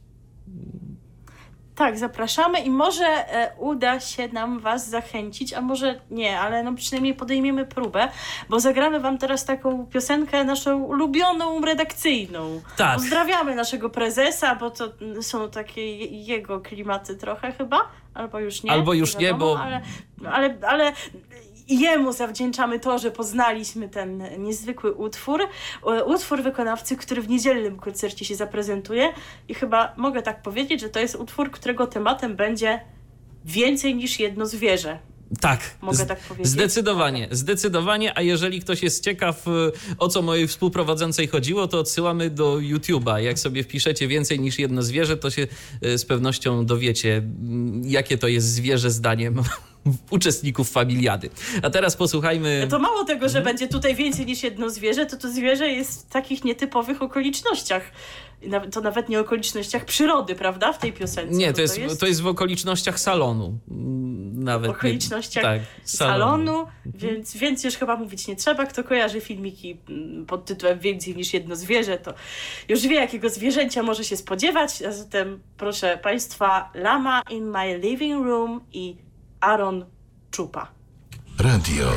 Tak, zapraszamy i może e, uda się nam Was zachęcić, a może nie, ale no przynajmniej podejmiemy próbę, bo zagramy Wam teraz taką piosenkę naszą ulubioną, redakcyjną. Tak. Pozdrawiamy naszego prezesa, bo to są takie je- jego klimaty trochę chyba, albo już nie. Albo już nie, wiadomo, bo- Ale, ale, ale jemu zawdzięczamy to, że poznaliśmy ten niezwykły utwór. E, Utwór wykonawcy, który w niedzielnym koncercie się zaprezentuje i chyba mogę tak powiedzieć, że to jest utwór, którego tematem będzie więcej niż jedno zwierzę. Tak, Mogę tak powiedzieć? Zdecydowanie, zdecydowanie, a jeżeli ktoś jest ciekaw, y, o co mojej współprowadzącej chodziło, to odsyłamy do YouTube'a. Jak sobie wpiszecie więcej niż jedno zwierzę, to się y, z pewnością dowiecie, jakie to jest zwierzę zdaniem uczestników familiady. A teraz posłuchajmy... To mało tego, Mhm. że będzie tutaj więcej niż jedno zwierzę, to to zwierzę jest w takich nietypowych okolicznościach. To nawet nie okolicznościach przyrody, prawda? W tej piosence. Nie, bo to jest, to jest w okolicznościach salonu. Mm, Nawet w nie- okolicznościach tak, salonu, Mhm. więc, więc już chyba mówić nie trzeba. Kto kojarzy filmiki mm, pod tytułem Więcej niż jedno zwierzę, to już wie, jakiego zwierzęcia może się spodziewać. A zatem proszę Państwa, Lama in my living room i Aaron Czupa. Radio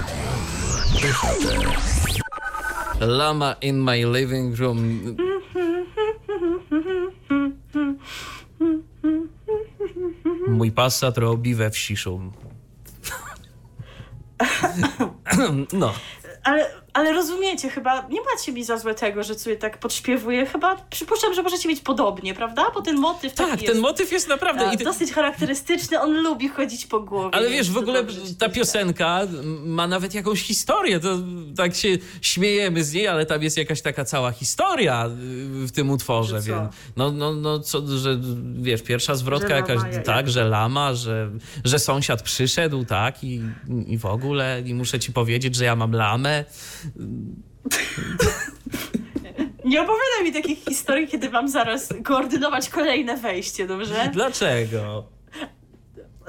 DHT. Lama in my living room. Mój pasat robi we wsi szum. No, Ale, ale rozumiecie, chyba nie macie mi za złe tego, że sobie tak podśpiewuję. Chyba przypuszczam, że możecie mieć podobnie, prawda? Bo ten motyw taki tak, ten jest motyw jest naprawdę... e, ty- dosyć charakterystyczny. On lubi chodzić po głowie. Ale wiesz, w ogóle ta piosenka ma nawet jakąś historię. To tak się śmiejemy z niej, ale tam jest jakaś taka cała historia y, w tym utworze. Więc, no, no, no, co, że wiesz, pierwsza zwrotka Że jakaś, lama, tak, że lama, że, że sąsiad przyszedł, tak, i, i w ogóle, i muszę ci powiedzieć, że ja mam lamę. Nie opowiadaj mi takich historii, kiedy mam zaraz koordynować kolejne wejście, dobrze? Dlaczego?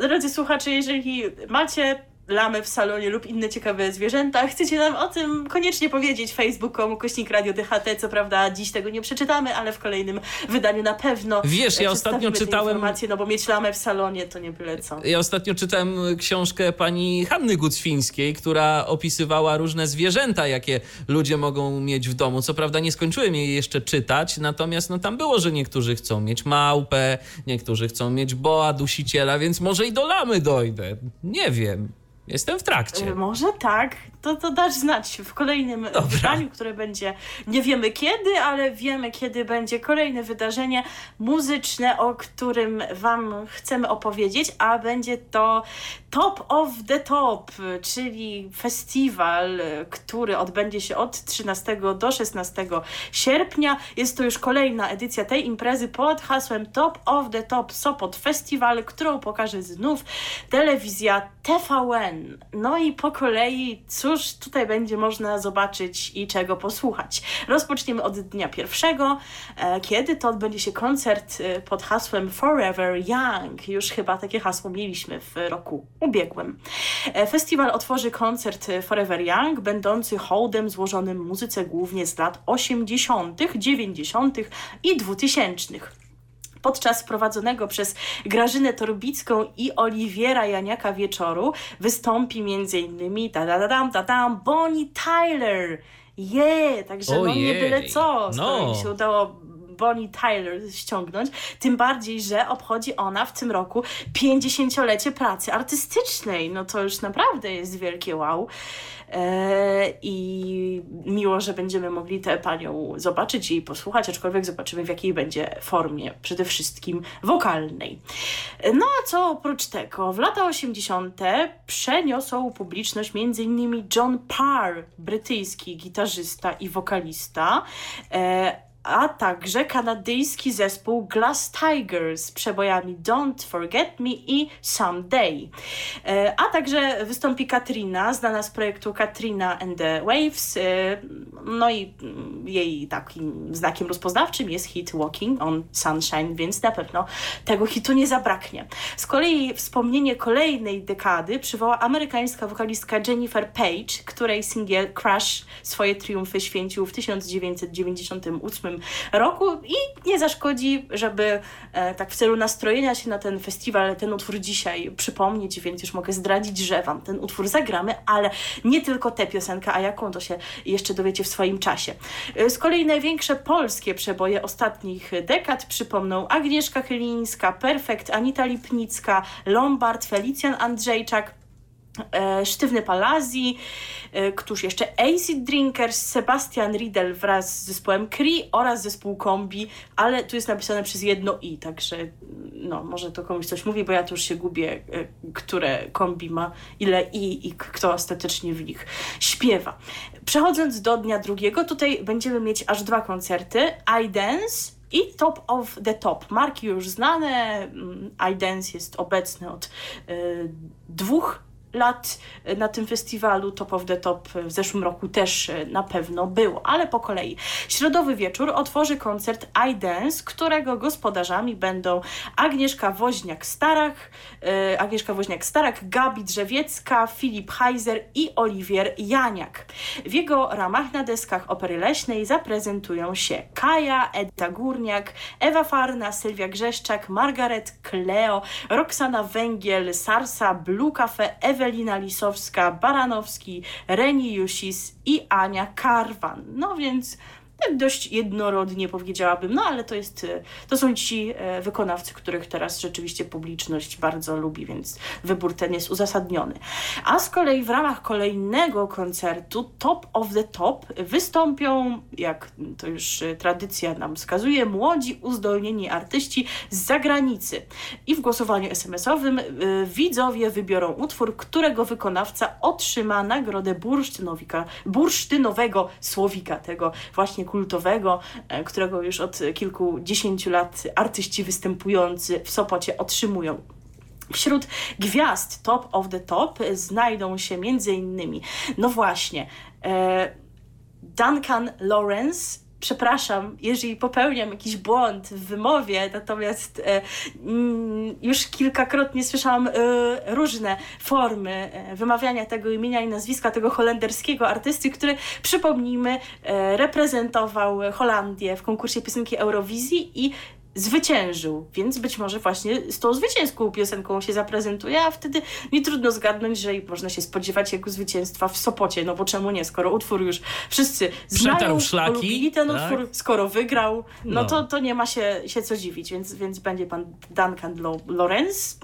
Drodzy słuchacze, jeżeli macie lamy w salonie lub inne ciekawe zwierzęta, chcecie nam o tym koniecznie powiedzieć facebook.com kośnik radio DHT. Co prawda dziś tego nie przeczytamy, ale w kolejnym wydaniu na pewno Wiesz, ja ostatnio czytałem... informacje, no bo mieć lamę w salonie to nie byle co. Ja ostatnio czytałem książkę pani Hanny Gucwińskiej, która opisywała różne zwierzęta, jakie ludzie mogą mieć w domu. Co prawda nie skończyłem jej jeszcze czytać, natomiast no, tam było, że niektórzy chcą mieć małpę, niektórzy chcą mieć boa dusiciela, więc może i do lamy dojdę. Nie wiem. Jestem w trakcie. Może tak, to, to dasz znać w kolejnym Dobra. wydaniu, które będzie, nie wiemy kiedy, ale wiemy kiedy będzie kolejne wydarzenie muzyczne, o którym Wam chcemy opowiedzieć, a będzie to Top of the Top, czyli festiwal, który odbędzie się od 13 do 16 sierpnia. Jest to już kolejna edycja tej imprezy pod hasłem Top of the Top Sopot Festival, którą pokaże znów telewizja TVN. No i po kolei, cóż tutaj będzie można zobaczyć i czego posłuchać. Rozpoczniemy od dnia pierwszego, e, kiedy to odbędzie się koncert e, pod hasłem Forever Young. Już chyba takie hasło mieliśmy w roku ubiegłym. E, festiwal otworzy koncert Forever Young, będący hołdem złożonym muzyce głównie z lat 80., 90. i 2000 podczas prowadzonego przez Grażynę Torbicką i Oliwiera Janiaka wieczoru wystąpi m.in. ta da da dam, ta Bonnie Tyler. Je, yeah, także no nie byle co, no. mi się udało Bonnie Tyler ściągnąć, tym bardziej, że obchodzi ona w tym roku 50-lecie pracy artystycznej. No to już naprawdę jest wielkie wow. E, I miło, że będziemy mogli tę panią zobaczyć i posłuchać, aczkolwiek zobaczymy w jakiej będzie formie, przede wszystkim wokalnej. No a co oprócz tego? W lata 80. przeniosą publiczność m.in. John Parr, brytyjski gitarzysta i wokalista. E, a także kanadyjski zespół Glass Tigers z przebojami Don't Forget Me i Someday. E, a także wystąpi Katrina, znana z projektu Katrina and the Waves. E, no i jej takim znakiem rozpoznawczym jest hit Walking on Sunshine, więc na pewno tego hitu nie zabraknie. Z kolei wspomnienie kolejnej dekady przywoła amerykańska wokalistka Jennifer Page, której singiel Crush swoje triumfy święcił w 1998 roku i nie zaszkodzi, żeby e, tak w celu nastrojenia się na ten festiwal ten utwór dzisiaj przypomnieć, więc już mogę zdradzić, że Wam ten utwór zagramy, ale nie tylko tę piosenkę, a jaką to się jeszcze dowiecie w swoim czasie. E, z kolei największe polskie przeboje ostatnich dekad przypomną Agnieszka Chylińska, Perfekt, Anita Lipnicka, Lombard, Felicjan Andrzejczak, Sztywny Palazzi, E, któż jeszcze Acid Drinkers, Sebastian Riedel wraz z zespołem Cree oraz zespół Kombi, ale tu jest napisane przez jedno i, także no, może to komuś coś mówi, bo ja tu już się gubię, e, które kombi ma, ile i i kto ostatecznie w nich śpiewa. Przechodząc do dnia drugiego, tutaj będziemy mieć aż dwa koncerty. I Dance i Top of the Top. Marki już znane. Mm, I Dance jest obecny od y, dwóch lat na tym festiwalu Top of the Top w zeszłym roku też e, na pewno było, ale po kolei. Środowy wieczór otworzy koncert I Dance, którego gospodarzami będą Agnieszka Woźniak-Starach, e, Agnieszka Woźniak-Starak, Gabi Drzewiecka, Filip Heiser i Oliwier Janiak. W jego ramach na deskach opery leśnej zaprezentują się Kaja, Edyta Górniak, Ewa Farna, Sylwia Grzeszczak, Margaret Kleo, Roxana Węgiel, Sarsa, Blue Cafe, Ewa Ewelina Lisowska, Baranowski, Reni Jusis i Ania Karwan. No więc tak dość jednorodnie powiedziałabym, no ale to jest, e, to są ci e, wykonawcy, których teraz rzeczywiście publiczność bardzo lubi, więc wybór ten jest uzasadniony. A z kolei w ramach kolejnego koncertu Top of the Top wystąpią, jak to już e, tradycja nam wskazuje, młodzi, uzdolnieni artyści z zagranicy. I w głosowaniu SMS-owym widzowie wybiorą utwór, którego wykonawca otrzyma nagrodę bursztynowego słowika, tego właśnie kultowego, e, którego już od kilkudziesięciu lat artyści występujący w Sopocie otrzymują. Wśród gwiazd Top of the Top znajdą się między innymi, no właśnie, e, Duncan Lawrence przepraszam, jeżeli popełniam jakiś błąd w wymowie, natomiast e, mm, już kilkakrotnie słyszałam e, różne formy e, wymawiania tego imienia i nazwiska tego holenderskiego artysty, który, przypomnijmy, e, reprezentował Holandię w konkursie piosenki Eurowizji i zwyciężył, więc być może właśnie z tą zwycięską piosenką się zaprezentuje, a wtedy nie trudno zgadnąć, że można się spodziewać jego zwycięstwa w Sopocie, no bo czemu nie, skoro utwór już wszyscy znają, Przetarł szlaki, polubili ten tak? utwór, skoro wygrał, no, No. To, to nie ma się, się co dziwić, więc, więc będzie pan Duncan Lo- Lorenz.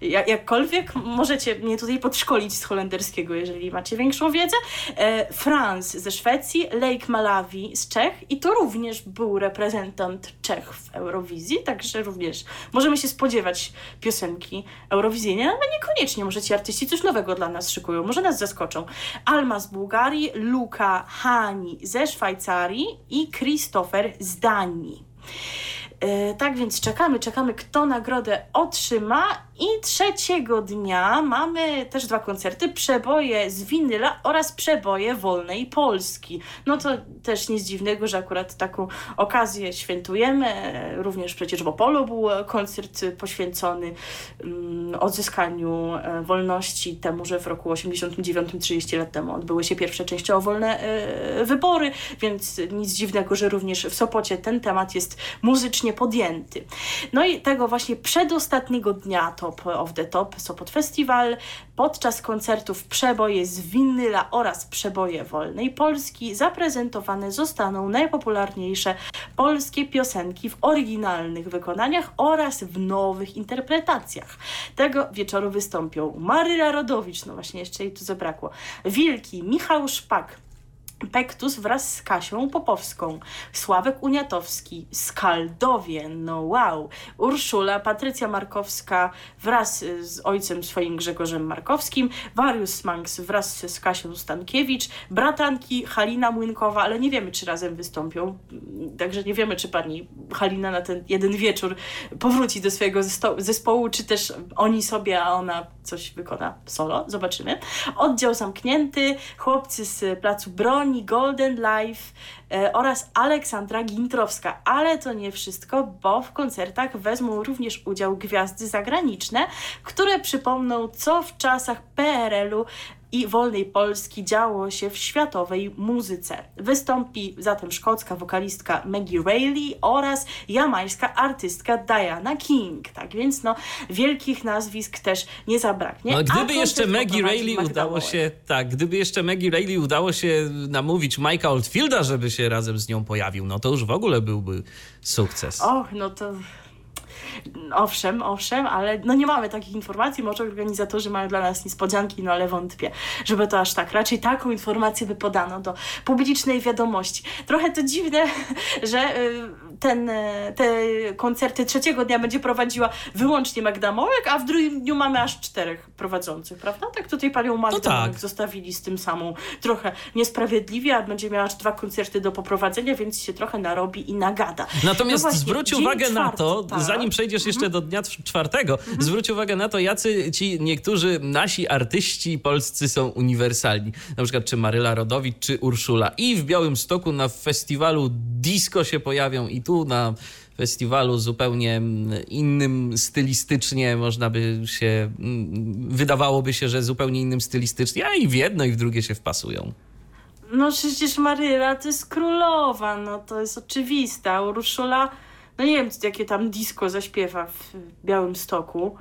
Jak, jakkolwiek możecie mnie tutaj podszkolić z holenderskiego, jeżeli macie większą wiedzę. E, Franz ze Szwecji, Lake Malawi z Czech i to również był reprezentant Czech w Eurowizji, także również możemy się spodziewać piosenki eurowizyjnej, ale niekoniecznie, może ci artyści coś nowego dla nas szykują, może nas zaskoczą. Alma z Bułgarii, Luka Hani ze Szwajcarii i Christopher z Danii. E, Tak więc czekamy, czekamy, kto nagrodę otrzyma. I trzeciego dnia mamy też dwa koncerty: przeboje z winyla oraz przeboje wolnej Polski. No to też nic dziwnego, że akurat taką okazję świętujemy. Również przecież w Opolu był koncert poświęcony mm, odzyskaniu e, wolności, temu, że w roku 89, 30 lat temu odbyły się pierwsze częściowo wolne e, wybory, więc nic dziwnego, że również w Sopocie ten temat jest muzycznie podjęty. No i tego właśnie przedostatniego dnia Top of the Top Sopot Festival podczas koncertów przeboje z winyla oraz przeboje wolnej Polski zaprezentowane zostaną najpopularniejsze polskie piosenki w oryginalnych wykonaniach oraz w nowych interpretacjach. Tego wieczoru wystąpią Maryla Rodowicz, no właśnie jeszcze jej tu zabrakło, Wilki, Michał Szpak, Pektus wraz z Kasią Popowską, Sławek Uniatowski, Skaldowie, no wow, Urszula, Patrycja Markowska wraz z ojcem swoim Grzegorzem Markowskim, Warius Manx wraz z Kasią Stankiewicz, bratanki Halina Młynkowa, ale nie wiemy, czy razem wystąpią, także nie wiemy, czy pani Halina na ten jeden wieczór powróci do swojego zespołu, czy też oni sobie, a ona coś wykona solo, zobaczymy. Oddział zamknięty, chłopcy z Placu Broni, Golden Life e, oraz Aleksandra Gintrowska. Ale to nie wszystko, bo w koncertach wezmą również udział gwiazdy zagraniczne, które przypomną, co w czasach PRL-u i wolnej Polski działo się w światowej muzyce. Wystąpi zatem szkocka wokalistka Maggie Rayleigh oraz jamańska artystka Diana King. Tak więc no, wielkich nazwisk też nie zabraknie. No, gdyby jeszcze Maggie Rayleigh udało się, tak, gdyby jeszcze Maggie Rayleigh udało się namówić Mike'a Oldfielda, żeby się razem z nią pojawił, no to już w ogóle byłby sukces. Och, no to. Owszem, owszem, ale no nie mamy takich informacji. Może organizatorzy mają dla nas niespodzianki, no ale wątpię, żeby to aż tak. Raczej taką informację by podano do publicznej wiadomości. Trochę to dziwne, że y, ten, y, te koncerty trzeciego dnia będzie prowadziła wyłącznie Magda Mołek, a w drugim dniu mamy aż czterech prowadzących, prawda? Tak tutaj panią Magdę tak. Mołek zostawili z tym samą trochę niesprawiedliwie, a będzie miała aż dwa koncerty do poprowadzenia, więc się trochę narobi i nagada. Natomiast No właśnie, zwróć uwagę na czwarty, to, tak. zanim przejdziesz jeszcze do dnia czwartego, zwróć uwagę na to, jacy ci niektórzy nasi artyści polscy są uniwersalni. Na przykład czy Maryla Rodowicz, czy Urszula. I w Białymstoku na festiwalu disco się pojawią i tu na festiwalu zupełnie mm, innym stylistycznie, można by się, mm, wydawałoby się, że zupełnie innym stylistycznie, a i w jedno i w drugie się wpasują. No przecież Maryla to jest królowa, no to jest oczywiste. A Urszula, no nie wiem, jakie tam disco zaśpiewa w Białym Stoku.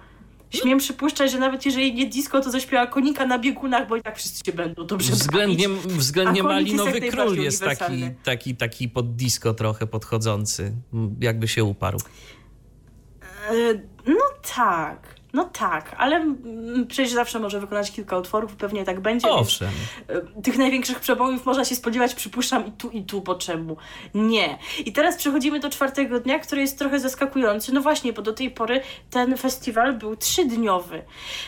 Śmiem przypuszczać, że nawet jeżeli nie disco, to zaśpiewa konika na biegunach, bo i tak wszyscy się będą dobrze Względnie, bawić. względnie jest malinowy jak król jest taki, taki, taki pod disco trochę podchodzący, jakby się uparł. E, No tak, no tak, ale przecież zawsze może wykonać kilka utworów, pewnie tak będzie. Owszem. e, Tych największych przebojów można się spodziewać, przypuszczam, i tu, i tu, bo czemu? Nie. I teraz przechodzimy do czwartego dnia, który jest trochę zaskakujący. No właśnie, bo do tej pory ten festiwal był trzydniowy.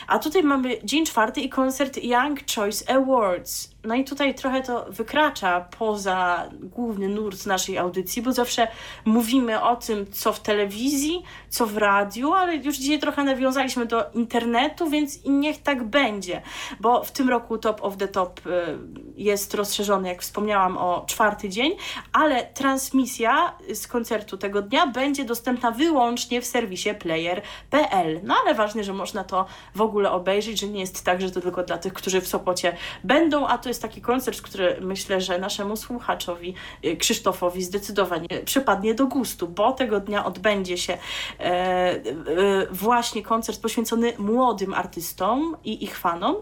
A tutaj mamy dzień czwarty i koncert Young Choice Awards. No i tutaj trochę to wykracza poza główny nurt naszej audycji, bo zawsze mówimy o tym, co w telewizji, co w radiu, ale już dzisiaj trochę nawiązaliśmy do internetu, więc niech tak będzie, bo w tym roku Top of the Top y, jest rozszerzony, jak wspomniałam, o czwarty dzień, ale transmisja z koncertu tego dnia będzie dostępna wyłącznie w serwisie player.pl. No ale ważne, że można to w ogóle obejrzeć, że nie jest tak, że to tylko dla tych, którzy w Sopocie będą, a to jest taki koncert, który myślę, że naszemu słuchaczowi y, Krzysztofowi zdecydowanie przypadnie do gustu, bo tego dnia odbędzie się e, e, właśnie koncert poświęcony młodym artystom i ich fanom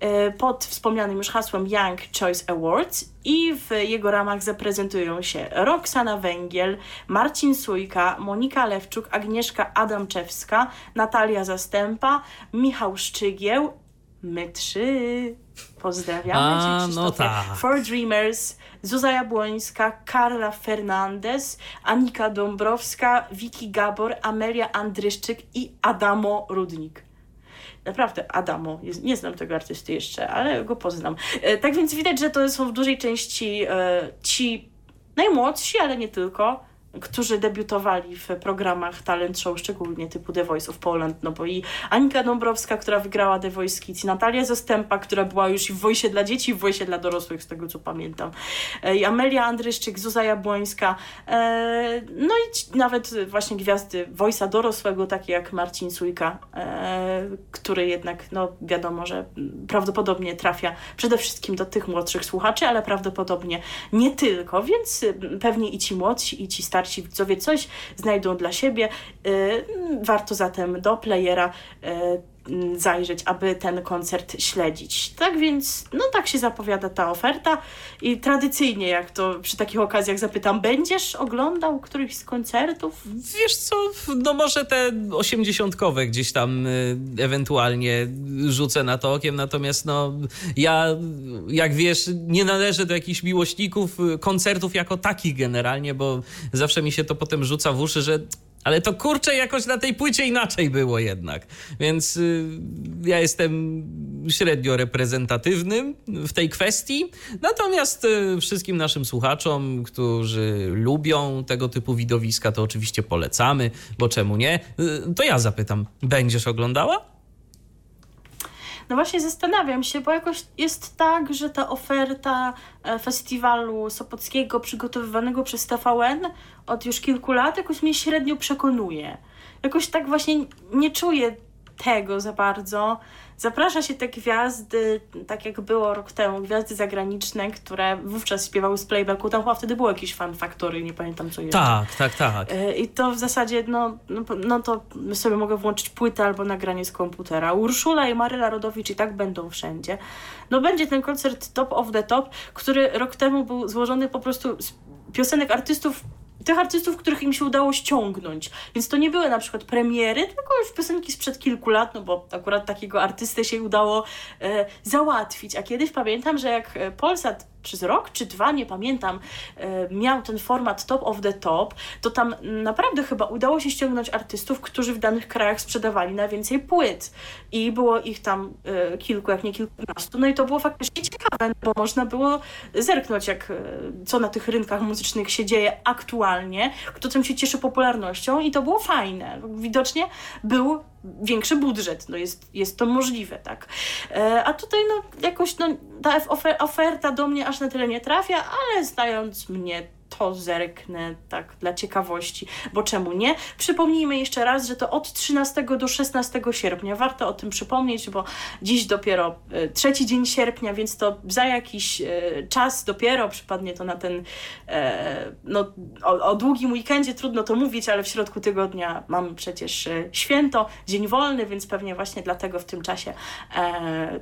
e, pod wspomnianym już hasłem Young Choice Awards i w jego ramach zaprezentują się Roxana Węgiel, Marcin Sujka, Monika Lewczuk, Agnieszka Adamczewska, Natalia Zastępa, Michał Szczygieł, my trzy. Pozdrawiamy A, Cię, no tak. For Dreamers, Zuza Jabłońska, Karla Fernandez, Anika Dąbrowska, Wiki Gabor, Amelia Andryszczyk i Adamo Rudnik. Naprawdę, Adamo. Nie znam tego artysty jeszcze, ale go poznam. E, Tak więc widać, że to są w dużej części e, ci najmłodsi, ale nie tylko, którzy debiutowali w programach talent show, szczególnie typu The Voice of Poland, no bo i Anika Dąbrowska, która wygrała The Voice Kids, Natalia Zastępa, która była już i w Voice dla dzieci, i w Voice dla dorosłych, z tego co pamiętam, E, i Amelia Andryszczyk, Zuza Jabłońska, e, no i nawet właśnie gwiazdy Voice'a dorosłego, takie jak Marcin Sujka, e, który jednak, no wiadomo, że prawdopodobnie trafia przede wszystkim do tych młodszych słuchaczy, ale prawdopodobnie nie tylko, więc pewnie i ci młodsi, i ci starsi widzowie coś znajdą dla siebie. Y, Warto zatem do playera y, mm, zajrzeć, aby ten koncert śledzić. Tak więc, no tak się zapowiada ta oferta i tradycyjnie, jak to przy takich okazjach zapytam, będziesz oglądał któryś z koncertów? Wiesz co, no może te osiemdziesiątkowe gdzieś tam y, ewentualnie rzucę na to okiem, natomiast no ja, jak wiesz, nie należę do jakichś miłośników y, koncertów jako takich generalnie, bo zawsze mi się to potem rzuca w uszy, że ale to kurczę jakoś na tej płycie inaczej było jednak. Więc y, ja jestem średnio reprezentatywnym w tej kwestii. Natomiast y, wszystkim naszym słuchaczom, którzy lubią tego typu widowiska, to oczywiście polecamy, bo czemu nie? Y, to ja zapytam, będziesz oglądała? No właśnie zastanawiam się, bo jakoś jest tak, że ta oferta e, festiwalu sopockiego przygotowywanego przez TVN od już kilku lat jakoś mnie średnio przekonuje. Jakoś tak właśnie nie czuję tego za bardzo. Zaprasza się te gwiazdy, tak jak było rok temu, gwiazdy zagraniczne, które wówczas śpiewały z playbacku. Tam chyba wtedy było jakieś fan faktory, nie pamiętam co jeszcze. Tak, tak, tak. E, I to w zasadzie, no, no, no to sobie mogę włączyć płytę albo nagranie z komputera. Urszula i Maryla Rodowicz i tak będą wszędzie. No będzie ten koncert Top of the Top, który rok temu był złożony po prostu z piosenek artystów, tych artystów, których im się udało ściągnąć. Więc to nie były na przykład premiery, tylko już piosenki sprzed kilku lat, no bo akurat takiego artystę się udało e, załatwić. A kiedyś pamiętam, że jak e, Polsat przez rok czy dwa, nie pamiętam, e, miał ten format Top of the Top, to tam naprawdę chyba udało się ściągnąć artystów, którzy w danych krajach sprzedawali najwięcej płyt. I było ich tam e, kilku, jak nie kilkunastu. No i to było faktycznie ciekawe, bo można było zerknąć, jak, e, co na tych rynkach muzycznych się dzieje aktualnie, kto tam się cieszy popularnością i to było fajne. Widocznie był większy budżet, no jest, jest to możliwe, tak. A tutaj no jakoś no, ta ofer- oferta do mnie na tyle nie trafia, ale znając mnie to zerknę tak dla ciekawości, bo czemu nie? Przypomnijmy jeszcze raz, że to od 13 do 16 sierpnia. Warto o tym przypomnieć, bo dziś dopiero e, trzeci dzień sierpnia, więc to za jakiś e, czas dopiero przypadnie to na ten e, no, o, o długim weekendzie trudno to mówić, ale w środku tygodnia mamy przecież święto, dzień wolny, więc pewnie właśnie dlatego w tym czasie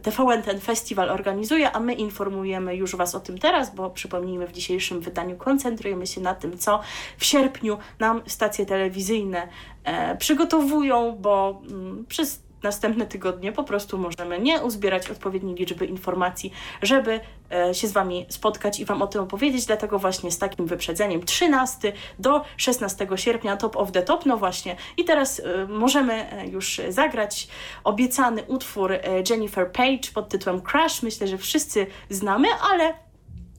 TVN ten festiwal organizuje, a my informujemy już Was o tym teraz, bo przypomnijmy w dzisiejszym wydaniu koncentrujemy się na tym, co w sierpniu nam stacje telewizyjne e, przygotowują, bo mm, przez następne tygodnie po prostu możemy nie uzbierać odpowiedniej liczby informacji, żeby e, się z Wami spotkać i Wam o tym opowiedzieć. Dlatego właśnie z takim wyprzedzeniem 13 do 16 sierpnia Top of the Top. No właśnie. I teraz e, możemy już zagrać obiecany utwór Jennifer Page pod tytułem Crash. Myślę, że wszyscy znamy, ale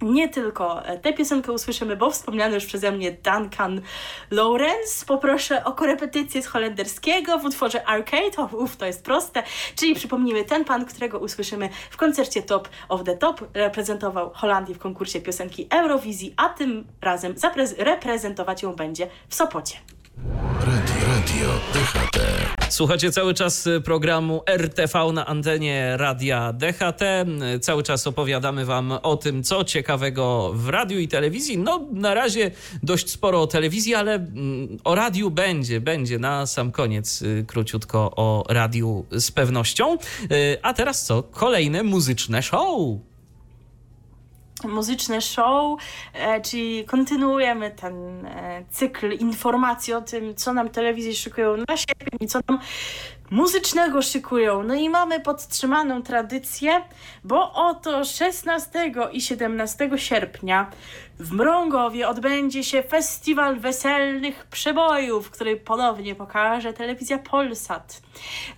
nie tylko tę piosenkę usłyszymy, bo wspomniany już przeze mnie Duncan Lawrence. Poproszę o korepetycję z holenderskiego w utworze Arcade. O, uf, to jest proste. Czyli przypomnijmy, ten pan, którego usłyszymy w koncercie Top of the Top, reprezentował Holandię w konkursie piosenki Eurowizji, a tym razem reprezentować ją będzie w Sopocie. Radio, radio DHT. Słuchacie cały czas programu RTV na antenie Radia DHT. Cały czas opowiadamy Wam o tym, co ciekawego w radiu i telewizji. No, na razie dość sporo o telewizji, ale mm, o radiu będzie, będzie na sam koniec y, króciutko o radiu z pewnością. Y, a teraz co? Kolejne muzyczne show muzyczne show, e, czyli kontynuujemy ten e, cykl informacji o tym, co nam telewizje szykują na sierpień i co nam muzycznego szykują. No i mamy podtrzymaną tradycję, bo oto 16 i 17 sierpnia w Mrągowie odbędzie się festiwal weselnych przebojów, który ponownie pokaże telewizja Polsat.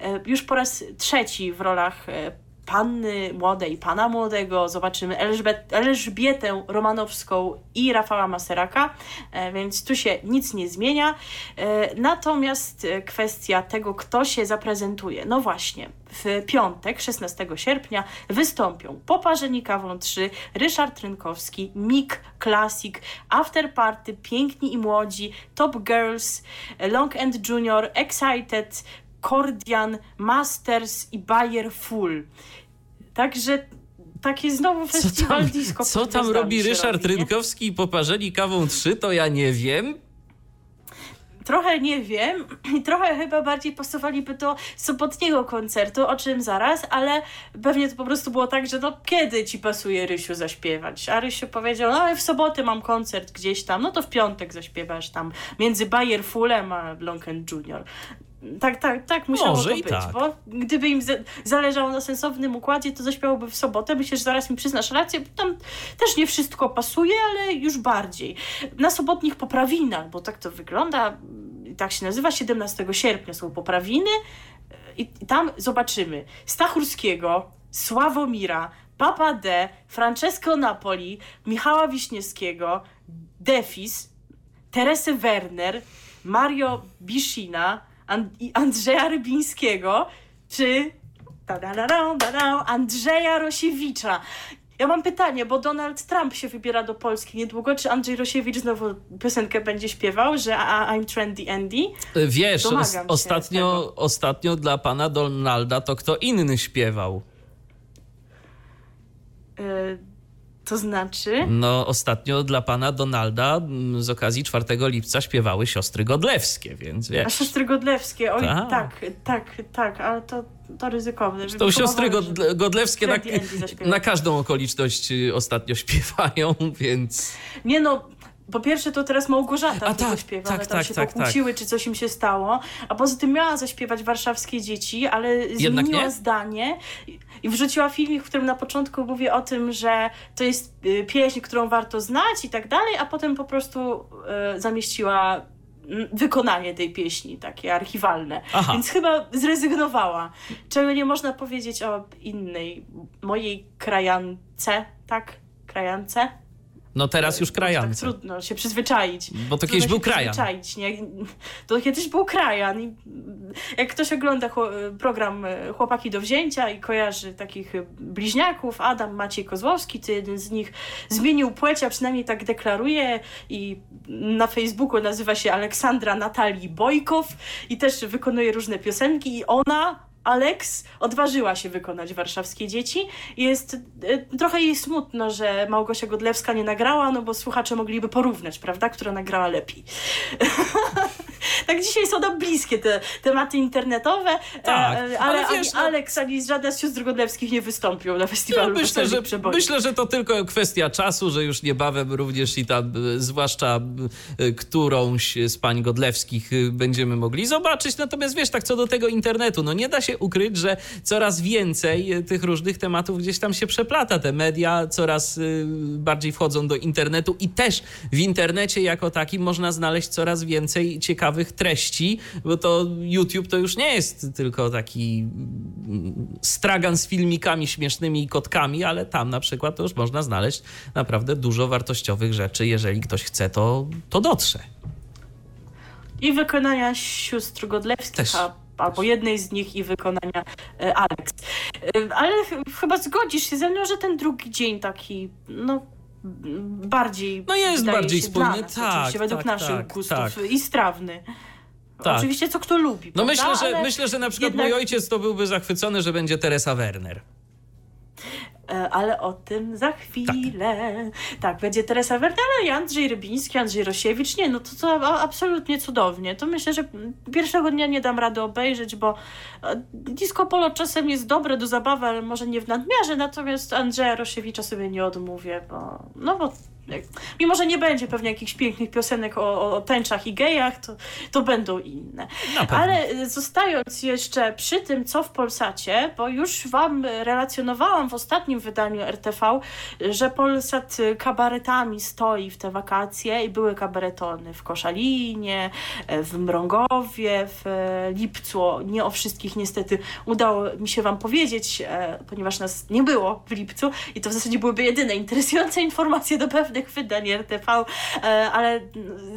E, już po raz trzeci w rolach panny młodej, pana młodego, zobaczymy Elżbet, Elżbietę Romanowską i Rafała Maseraka, e, więc tu się nic nie zmienia. E, natomiast kwestia tego, kto się zaprezentuje, no właśnie, w piątek, 16 sierpnia, wystąpią Poparzeni Kawą 3, Ryszard Rynkowski, Mik Classic, After Party, Piękni i Młodzi, Top Girls, Long and Junior, Excited, Kordian, Masters i Bayer Full. Także taki znowu festiwal co tam, disco. Co tam robi Ryszard robi, Rynkowski i poparzeni kawą 3, to ja nie wiem. Trochę nie wiem i trochę chyba bardziej pasowaliby do sobotniego koncertu, o czym zaraz, ale pewnie to po prostu było tak, że no kiedy ci pasuje Rysiu zaśpiewać? A Rysiu powiedział, no ale w sobotę mam koncert gdzieś tam, no to w piątek zaśpiewasz tam między Bayer Fullem a Long Junior tak, tak, tak musiało Może to być, tak. bo gdyby im zależało na sensownym układzie, to zaśpiałby w sobotę. Myślę, że zaraz mi przyznasz rację, bo tam też nie wszystko pasuje, ale już bardziej. Na sobotnich poprawinach, bo tak to wygląda, tak się nazywa, 17 sierpnia są poprawiny i, i tam zobaczymy Stachurskiego, Sławomira, Papa D, Francesco Napoli, Michała Wiśniewskiego, Defis, Teresę Werner, Mario Biszina, Andrzeja Rybińskiego, czy Andrzeja Rosiewicza. Ja mam pytanie, bo Donald Trump się wybiera do Polski niedługo. Czy Andrzej Rosiewicz znowu piosenkę będzie śpiewał, że I'm trendy Andy? Wiesz, ostatnio, ostatnio dla pana Donalda to kto inny śpiewał? Y to znaczy? No, ostatnio dla pana Donalda z okazji 4 lipca śpiewały siostry Godlewskie, więc wiesz. A siostry Godlewskie, oj, tak, tak, tak, tak ale to, to ryzykowne. To siostry Godlewskie na, na każdą okoliczność y, ostatnio śpiewają, więc... Nie no, po pierwsze to teraz Małgorzata a, tak, śpiewa, tak, tam tak, się tak, pokłóciły, tak. czy coś im się stało, a poza tym miała zaśpiewać warszawskie dzieci, ale zmieniła zdanie i wrzuciła filmik, w którym na początku mówię o tym, że to jest y, pieśń, którą warto znać i tak dalej, a potem po prostu y, zamieściła wykonanie tej pieśni, takie archiwalne. Aha. Więc chyba zrezygnowała. Czego nie można powiedzieć o innej, mojej krajance, tak? Krajance? No teraz już krajan. Tak trudno się przyzwyczaić. Bo to kiedyś był krajan. Nie? To kiedyś był krajan. I jak ktoś ogląda program e, Chłopaki do wzięcia i kojarzy takich bliźniaków, Adam Maciej Kozłowski, to jeden z nich zmienił płeć, a przynajmniej tak deklaruje i na Facebooku nazywa się Aleksandra Natalii Bojkow i też wykonuje różne piosenki i ona Alex odważyła się wykonać warszawskie dzieci. Jest e, trochę jej smutno, że Małgosia Godlewska nie nagrała, no bo słuchacze mogliby porównać, prawda, która nagrała lepiej. tak dzisiaj są nam bliskie te tematy internetowe, e, Tak, ale, ale ani wiesz, no- Aleks, ani żadna z sióstr Godlewskich nie wystąpią na festiwalu Ja myślę, Weselnych że, myślę, że to tylko kwestia czasu, że już niebawem również i tam, e, zwłaszcza e, którąś z pań Godlewskich e, będziemy mogli zobaczyć. Natomiast wiesz, tak co do tego internetu, no nie da się ukryć, że coraz więcej e, tych różnych tematów gdzieś tam się przeplata. Te media coraz e, bardziej wchodzą do internetu i też w internecie jako takim można znaleźć coraz więcej ciekawych treści, bo to YouTube to już nie jest tylko taki stragan z filmikami śmiesznymi i kotkami, ale tam na przykład to już można znaleźć naprawdę dużo wartościowych rzeczy. Jeżeli ktoś chce, to, to dotrze. I wykonania sióstr Godlewskich, Też. albo jednej z nich i wykonania e, Alex. E, ale ch- chyba zgodzisz się ze mną, że ten drugi dzień taki, no bardziej No jest bardziej się spójny, nas, tak, oczywiście według tak, naszych tak, gustów tak. i strawny. Tak. Oczywiście co kto lubi, No prawda? myślę, że, Ale- myślę, że na przykład jednak- mój ojciec to byłby zachwycony, że będzie Teresa Werner. E, Ale o tym za chwilę. Tak, będzie Teresa Werner, ale i Andrzej Rybiński, Andrzej Rosiewicz. Nie, no to, to absolutnie cudownie. To myślę, że pierwszego dnia nie dam rady obejrzeć, bo e, disco polo czasem jest dobre do zabawy, ale może nie w nadmiarze, natomiast Andrzeja Rosiewicza sobie nie odmówię, bo no bo mimo, że nie będzie pewnie jakichś pięknych piosenek o, o tęczach i gejach, to, to będą inne. Ale y, zostając jeszcze przy tym, co w Polsacie, bo już Wam relacjonowałam w ostatnim wydaniu RTV, że Polsat y, kabaretami stoi w te wakacje i były kabaretony w Koszalinie, e, w Mrągowie, w e, Lipcu. Nie o wszystkich niestety udało mi się Wam powiedzieć, e, ponieważ nas nie było w lipcu i to w zasadzie byłyby jedyne interesujące informacje do pewnych wydań RTV, e, ale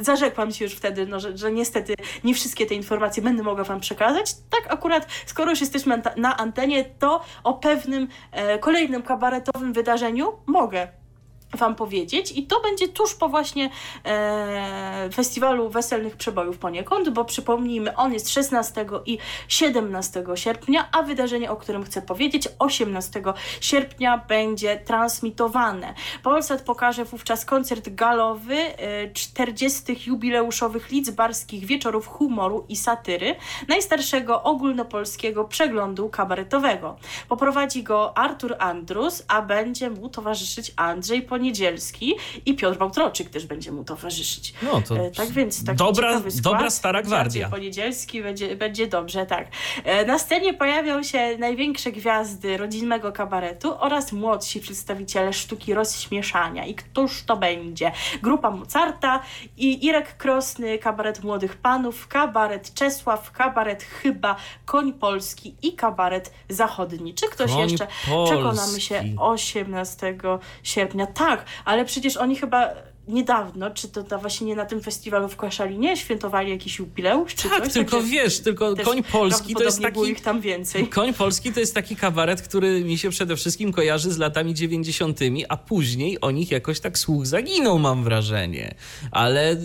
zarzekłam się już wtedy, no, że, że niestety nie wszystkie te informacje będę mogła Wam przekazać. Tak akurat, skoro już jesteśmy na antenie, to o pewnym e, kolejnym kabaretowym wydarzeniu mogę Wam powiedzieć i to będzie tuż po właśnie e, festiwalu Weselnych Przebojów poniekąd, bo przypomnijmy, on jest 16 i 17 sierpnia, a wydarzenie, o którym chcę powiedzieć, 18 sierpnia będzie transmitowane. Polsat pokaże wówczas koncert galowy e, 40. jubileuszowych lidzbarskich wieczorów humoru i satyry, najstarszego ogólnopolskiego przeglądu kabaretowego. Poprowadzi go Artur Andrus, a będzie mu towarzyszyć Andrzej Poniedzielski i Piotr Bałtroczyk też będzie mu towarzyszyć. No to E, Tak więc taki dobra, skład. dobra stara gwardia. Poniedzielski będzie, będzie dobrze, tak. E, Na scenie pojawią się największe gwiazdy rodzinnego kabaretu oraz młodsi przedstawiciele sztuki rozśmieszania. I któż to będzie? Grupa Mozarta i Irek Krosny, kabaret Młodych Panów, kabaret Czesław, kabaret Chyba, Koń Polski i kabaret Zachodni. Czy ktoś Koń jeszcze? Przekonamy się Polski. 18 sierpnia. Tak, ale przecież oni chyba niedawno, czy to na- właśnie nie na tym festiwalu w Koszalinie, świętowali jakiś jubileusz, czy Tak, coś? tylko wiesz, tylko Koń Polski to jest taki... ich tam więcej. Koń Polski to jest taki kabaret, który mi się przede wszystkim kojarzy z latami 90., a później o nich jakoś tak słuch zaginął, mam wrażenie. Ale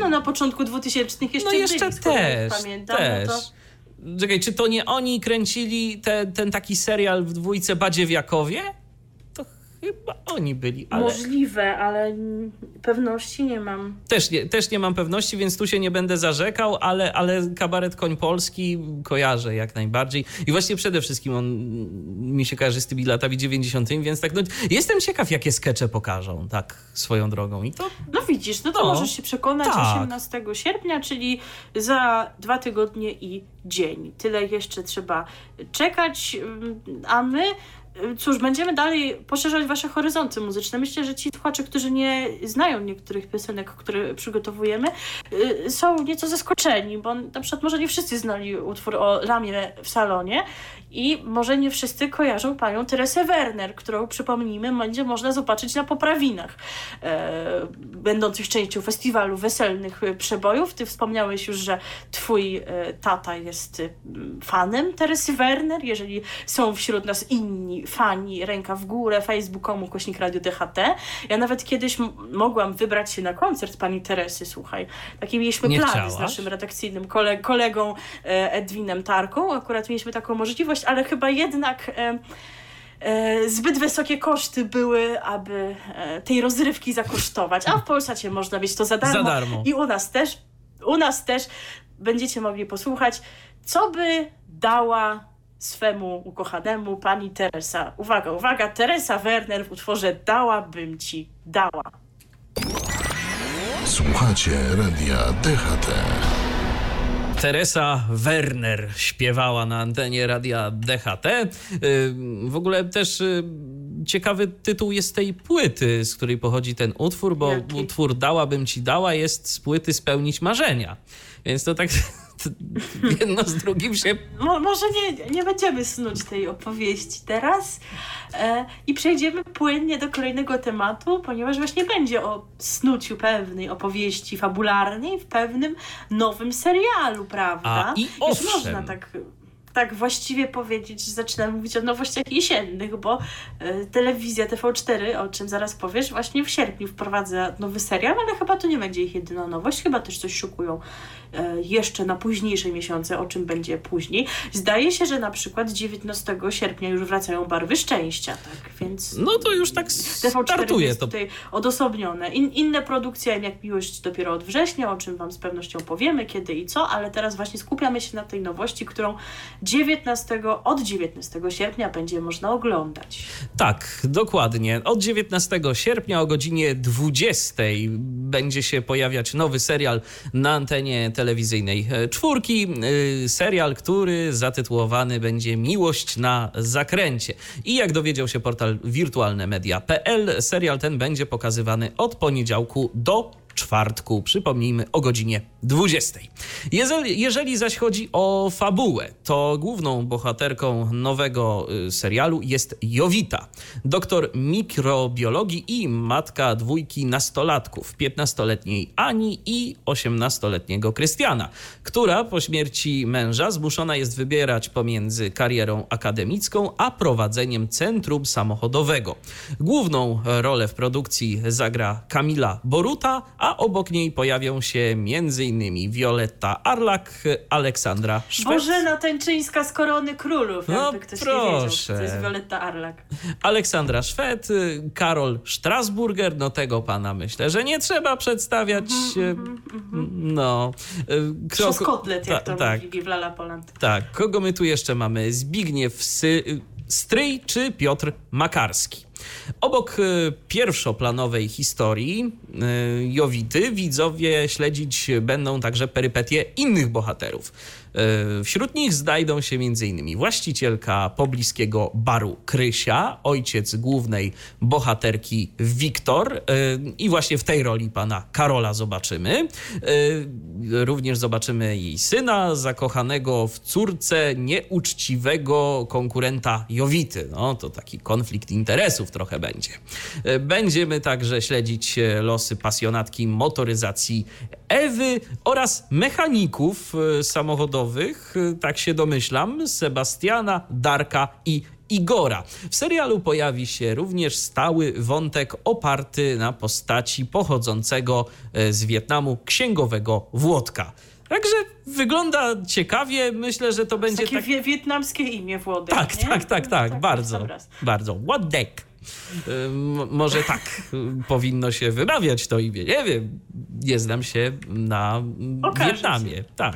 No na początku 2000 jeszcze no jeszcze byli, też, pamiętam, też. No to... Czekaj, czy to nie oni kręcili te, ten taki serial w dwójce Badziewiakowie? To chyba oni byli, ale Możliwe, ale mm, pewności nie mam. też nie, też nie mam pewności, więc tu się nie będę zarzekał, ale, ale kabaret Koń Polski kojarzę jak najbardziej. I właśnie przede wszystkim on mi się kojarzy z tymi latami 90., więc tak no, jestem ciekaw, jakie skecze pokażą, tak swoją drogą. I to No widzisz, no to No, możesz się przekonać tak. 18 sierpnia, czyli za dwa tygodnie i dzień. Tyle jeszcze trzeba czekać, ym, a my cóż, będziemy dalej poszerzać wasze horyzonty muzyczne. Myślę, że ci słuchacze, którzy nie znają niektórych piosenek, które przygotowujemy, y, są nieco zaskoczeni, bo na przykład może nie wszyscy znali utwór o Lamie w salonie i może nie wszyscy kojarzą panią Teresę Werner, którą przypomnijmy, będzie można zobaczyć na poprawinach e, będących częścią festiwalu weselnych e, przebojów. Ty wspomniałeś już, że twój e, tata jest e, fanem Teresy Werner. Jeżeli są wśród nas inni fani, ręka w górę, facebook.com, kośnik Radio DHT. Ja nawet kiedyś mogłam wybrać się na koncert pani Teresy, słuchaj. Taki mieliśmy Nie plan z naszym redakcyjnym kole kolegą e, Edwinem Tarką. Akurat mieliśmy taką możliwość, ale chyba jednak e, e, zbyt wysokie koszty były, aby e, tej rozrywki zakosztować. A w Polsacie można mieć to za darmo. Za darmo. I u nas też. u nas też będziecie mogli posłuchać, co by dała swemu ukochanemu pani Teresa. Uwaga, uwaga, Teresa Werner w utworze Dałabym ci dała. Słuchacie radia DHT. Teresa Werner śpiewała na antenie radia DHT. Y, W ogóle też y, ciekawy tytuł jest tej płyty, z której pochodzi ten utwór, bo Jaki? utwór Dałabym ci dała jest z płyty Spełnić marzenia. Więc to tak jedno z drugim się Mo, może nie, nie będziemy snuć tej opowieści teraz e, i przejdziemy płynnie do kolejnego tematu, ponieważ właśnie będzie o snuciu pewnej opowieści fabularnej w pewnym nowym serialu, prawda? A, i Już owszem. można tak, tak właściwie powiedzieć, że zaczynamy mówić o nowościach jesiennych, bo e, telewizja TV4, o czym zaraz powiesz, właśnie w sierpniu wprowadza nowy serial, ale chyba to nie będzie ich jedyna nowość, chyba też coś szukują jeszcze na późniejsze miesiące, o czym będzie później. Zdaje się, że na przykład 19 sierpnia już wracają Barwy Szczęścia, tak więc... No to już tak TV4 startuje jest to. tutaj odosobnione. In, inne produkcje, jak Miłość dopiero od września, o czym Wam z pewnością powiemy, kiedy i co, ale teraz właśnie skupiamy się na tej nowości, którą 19, od 19 sierpnia będzie można oglądać. Tak, dokładnie. Od 19 sierpnia o godzinie 20 będzie się pojawiać nowy serial na antenie telewizyjnej e, czwórki. E, Serial, który zatytułowany będzie Miłość na zakręcie. I jak dowiedział się portal wirtualnemedia.pl, serial ten będzie pokazywany od poniedziałku do czwartku, przypomnijmy, o godzinie 20. Jeżeli, jeżeli zaś chodzi o fabułę, to główną bohaterką nowego y, serialu jest Jowita, doktor mikrobiologii i matka dwójki nastolatków, 15-letniej Ani i 18-letniego Krystiana, która po śmierci męża zmuszona jest wybierać pomiędzy karierą akademicką a prowadzeniem centrum samochodowego. Główną rolę w produkcji zagra Kamila Boruta, a obok niej pojawią się m.in. Violetta Arlak, Aleksandra Szwed, Bożena Tańczyńska z Korony Królów, No, jakby ktoś nie wiedział, proszę. to jest Violetta Arlak. Aleksandra Szwed, Karol Strasburger, no tego pana myślę, że nie trzeba przedstawiać. Mhm, No. Kto- Przez kotlet, jak ta- to tak, mówili w Lala Poland. tak. Kogo my tu jeszcze mamy? Zbigniew Sy... Stryj czy Piotr Makarski? Obok y, pierwszoplanowej historii y, Jowity widzowie śledzić będą także perypetie innych bohaterów. Y, Wśród nich znajdą się m.in. właścicielka pobliskiego baru Krysia, ojciec głównej bohaterki Wiktor y, i właśnie w tej roli pana Karola zobaczymy. Y, Również zobaczymy jej syna, zakochanego w córce nieuczciwego konkurenta Jowity. No to taki konflikt interesów trochę będzie. Będziemy także śledzić e, losy pasjonatki motoryzacji Ewy oraz mechaników e, samochodowych, e, tak się domyślam, Sebastiana, Darka i Igora. W serialu pojawi się również stały wątek oparty na postaci pochodzącego e, z Wietnamu księgowego Włodka. Także wygląda ciekawie. Myślę, że to będzie Takie tak... wie, wietnamskie imię Włodek, Tak, nie? tak, tak, tak, bardzo, bardzo. Ym, Może tak y, powinno się wymawiać to imię. Nie wiem, nie znam się na mm, Okaże Wietnamie. się. Tak.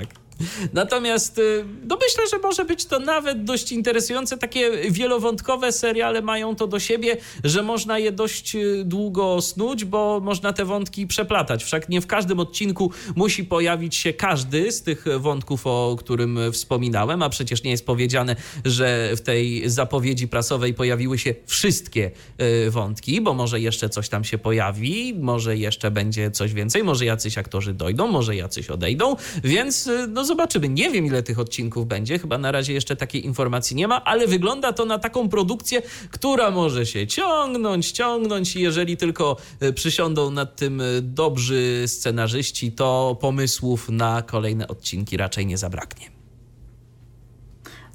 Natomiast y, no myślę, że może być to nawet dość interesujące. Takie wielowątkowe seriale mają to do siebie, że można je dość y, długo snuć, bo można te wątki przeplatać. Wszak nie w każdym odcinku musi pojawić się każdy z tych wątków, o którym wspominałem, a przecież nie jest powiedziane, że w tej zapowiedzi prasowej pojawiły się wszystkie y, wątki, bo może jeszcze coś tam się pojawi, może jeszcze będzie coś więcej, może jacyś aktorzy dojdą, może jacyś odejdą, więc y, no zobaczymy. Nie wiem, ile tych odcinków będzie, chyba na razie jeszcze takiej informacji nie ma, ale wygląda to na taką produkcję, która może się ciągnąć, ciągnąć i jeżeli tylko y, przysiądą nad tym y, dobrzy scenarzyści, to pomysłów na kolejne odcinki raczej nie zabraknie.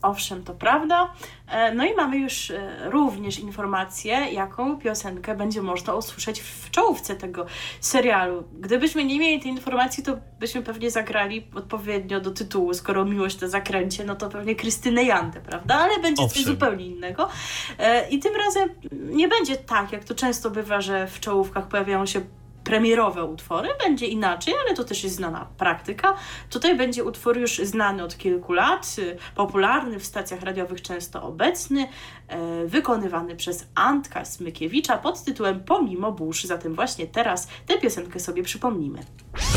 Owszem, to prawda. E, No i mamy już e, również informację, jaką piosenkę będzie można usłyszeć w czołówce tego serialu. Gdybyśmy nie mieli tej informacji, to byśmy pewnie zagrali odpowiednio do tytułu. Skoro miłość na zakręcie, no to pewnie Krystynę Jandę, prawda? Ale będzie coś Owszem. zupełnie innego. E, I tym razem nie będzie tak, jak to często bywa, że w czołówkach pojawiają się premierowe utwory, będzie inaczej, ale to też jest znana praktyka. Tutaj będzie utwór już znany od kilku lat, y, popularny w stacjach radiowych, często obecny, wykonywany przez Antka Smykiewicza pod tytułem Pomimo burz. Zatem właśnie teraz tę piosenkę sobie przypomnimy.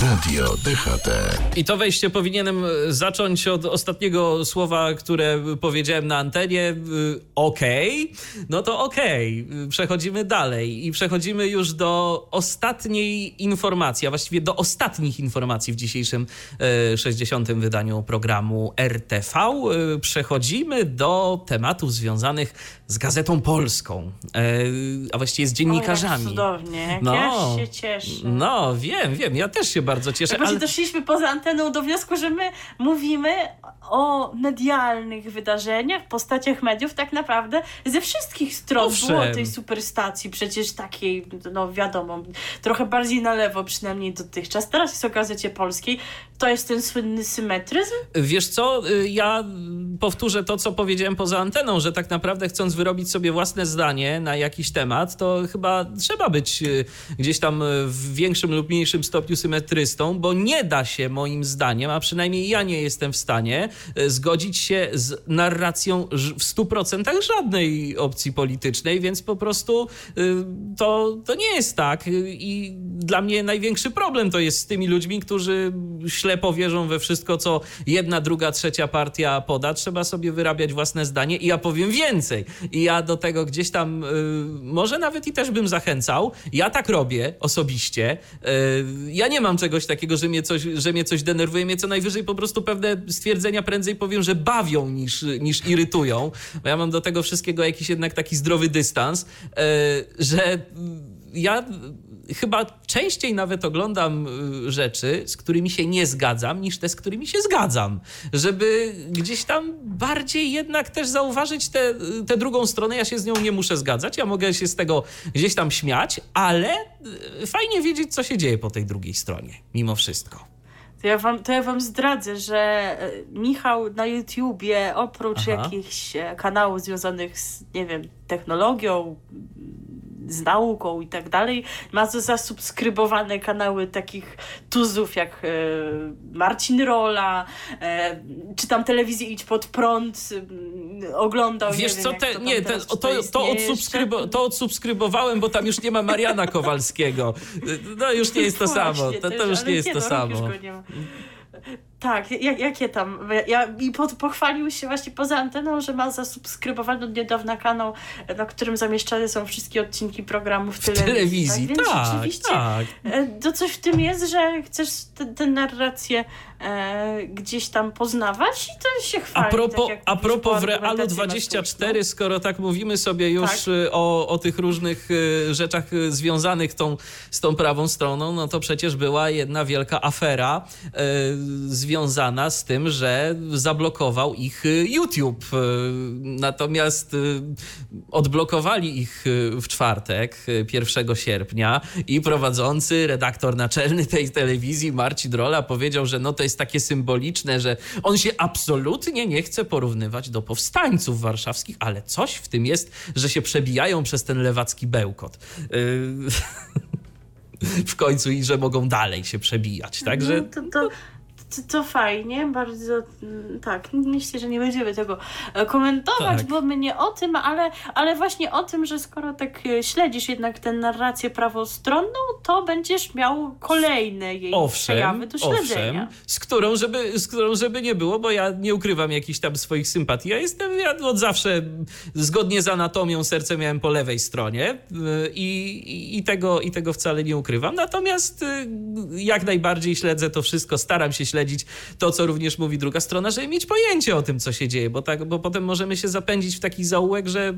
Radio DHT. I to wejście powinienem e, zacząć od ostatniego słowa, które powiedziałem na antenie. Y, okej, okay. no to okej. Okay. Przechodzimy dalej i przechodzimy już do ostatniej informacji, a właściwie do ostatnich informacji w dzisiejszym 60. E, wydaniu programu RTV. E, przechodzimy do tematów związanych z Gazetą Polską, a właściwie z dziennikarzami. O, cudownie, no, ja się cieszę. No, wiem, wiem, ja też się bardzo cieszę. Tak ale... doszliśmy poza anteną do wniosku, że my mówimy o medialnych wydarzeniach, postaciach mediów tak naprawdę ze wszystkich stron. Owszem. Było tej superstacji przecież takiej, no wiadomo, trochę bardziej na lewo przynajmniej dotychczas. Teraz jest o Gazecie Polskiej. To jest ten słynny symetryzm? Wiesz co, y, ja powtórzę to, co powiedziałem poza anteną, że tak naprawdę chcąc wyrobić sobie własne zdanie na jakiś temat, to chyba trzeba być y, gdzieś tam w większym lub mniejszym stopniu symetrystą, bo nie da się moim zdaniem, a przynajmniej ja nie jestem w stanie, zgodzić się z narracją w 100% żadnej opcji politycznej, więc po prostu y, to, to nie jest tak. I dla mnie największy problem to jest z tymi ludźmi, którzy ślepo wierzą we wszystko, co jedna, druga, trzecia partia poda. Trzeba sobie wyrabiać własne zdanie i ja powiem więcej. I ja do tego gdzieś tam, y, może nawet i też bym zachęcał. Ja tak robię osobiście. Y, ja nie mam czegoś takiego, że mnie coś, że mnie coś denerwuje. Mnie co najwyżej po prostu pewne stwierdzenia prędzej powiem, że bawią niż, niż irytują. Bo ja mam do tego wszystkiego jakiś jednak taki zdrowy dystans, e, że ja chyba częściej nawet oglądam y, rzeczy, z którymi się nie zgadzam, niż te, z którymi się zgadzam. Żeby gdzieś tam bardziej jednak też zauważyć tę drugą stronę. Ja się z nią nie muszę zgadzać, ja mogę się z tego gdzieś tam śmiać, ale y, fajnie wiedzieć, co się dzieje po tej drugiej stronie, mimo wszystko. To ja, wam, to ja wam zdradzę, że Michał na YouTubie oprócz Aha. jakichś e, kanałów związanych z, nie wiem, technologią, z nauką i tak dalej, ma zasubskrybowane kanały takich tuzów jak e, Marcin Rola, e, czy tam telewizję Idź Pod Prąd, e, oglądał, Wiesz nie co, wiem, te, nie, te, to, to, to, odsubskrybowałem, bo tam już nie ma Mariana Kowalskiego. No już nie jest to Właśnie, samo. To, to już nie jest to samo. Tak, jak, jakie tam? Ja, I pod, pochwalił się właśnie poza anteną, że ma zasubskrybowany od niedawna kanał, na którym zamieszczane są wszystkie odcinki programów w telewizji. telewizji, tak, tak, rzeczywiście tak. E, to coś w tym jest, że chcesz tę narrację e, gdzieś tam poznawać i to się chwali. A propos, tak a propos w Realu 24, skoro tak mówimy sobie już tak? Y, o, o tych różnych y, rzeczach związanych tą, z tą prawą stroną, no to przecież była jedna wielka afera związana związana z tym, że zablokował ich YouTube. Natomiast odblokowali ich w czwartek, 1 sierpnia i prowadzący, redaktor naczelny tej telewizji, Marcin Drola, powiedział, że no to jest takie symboliczne, że on się absolutnie nie chce porównywać do powstańców warszawskich, ale coś w tym jest, że się przebijają przez ten lewacki bełkot. w końcu i że mogą dalej się przebijać. Także. No, to, to, to, to fajnie, bardzo mm, tak. Myślę, że nie będziemy tego e, komentować, tak. bo my nie o tym, ale, ale właśnie o tym, że skoro tak e, śledzisz jednak tę narrację prawostronną, to będziesz miał kolejne jej owszem, przejawy do śledzenia. Owszem, z którą, żeby, z którą żeby nie było, bo ja nie ukrywam jakichś tam swoich sympatii. Ja jestem, ja od zawsze zgodnie z anatomią serce miałem po lewej stronie e, i, i, tego, i tego wcale nie ukrywam. Natomiast jak najbardziej śledzę to wszystko, staram się śledzić śledzić to, co również mówi druga strona, żeby mieć pojęcie o tym, co się dzieje, bo, tak, bo potem możemy się zapędzić w taki zaułek, że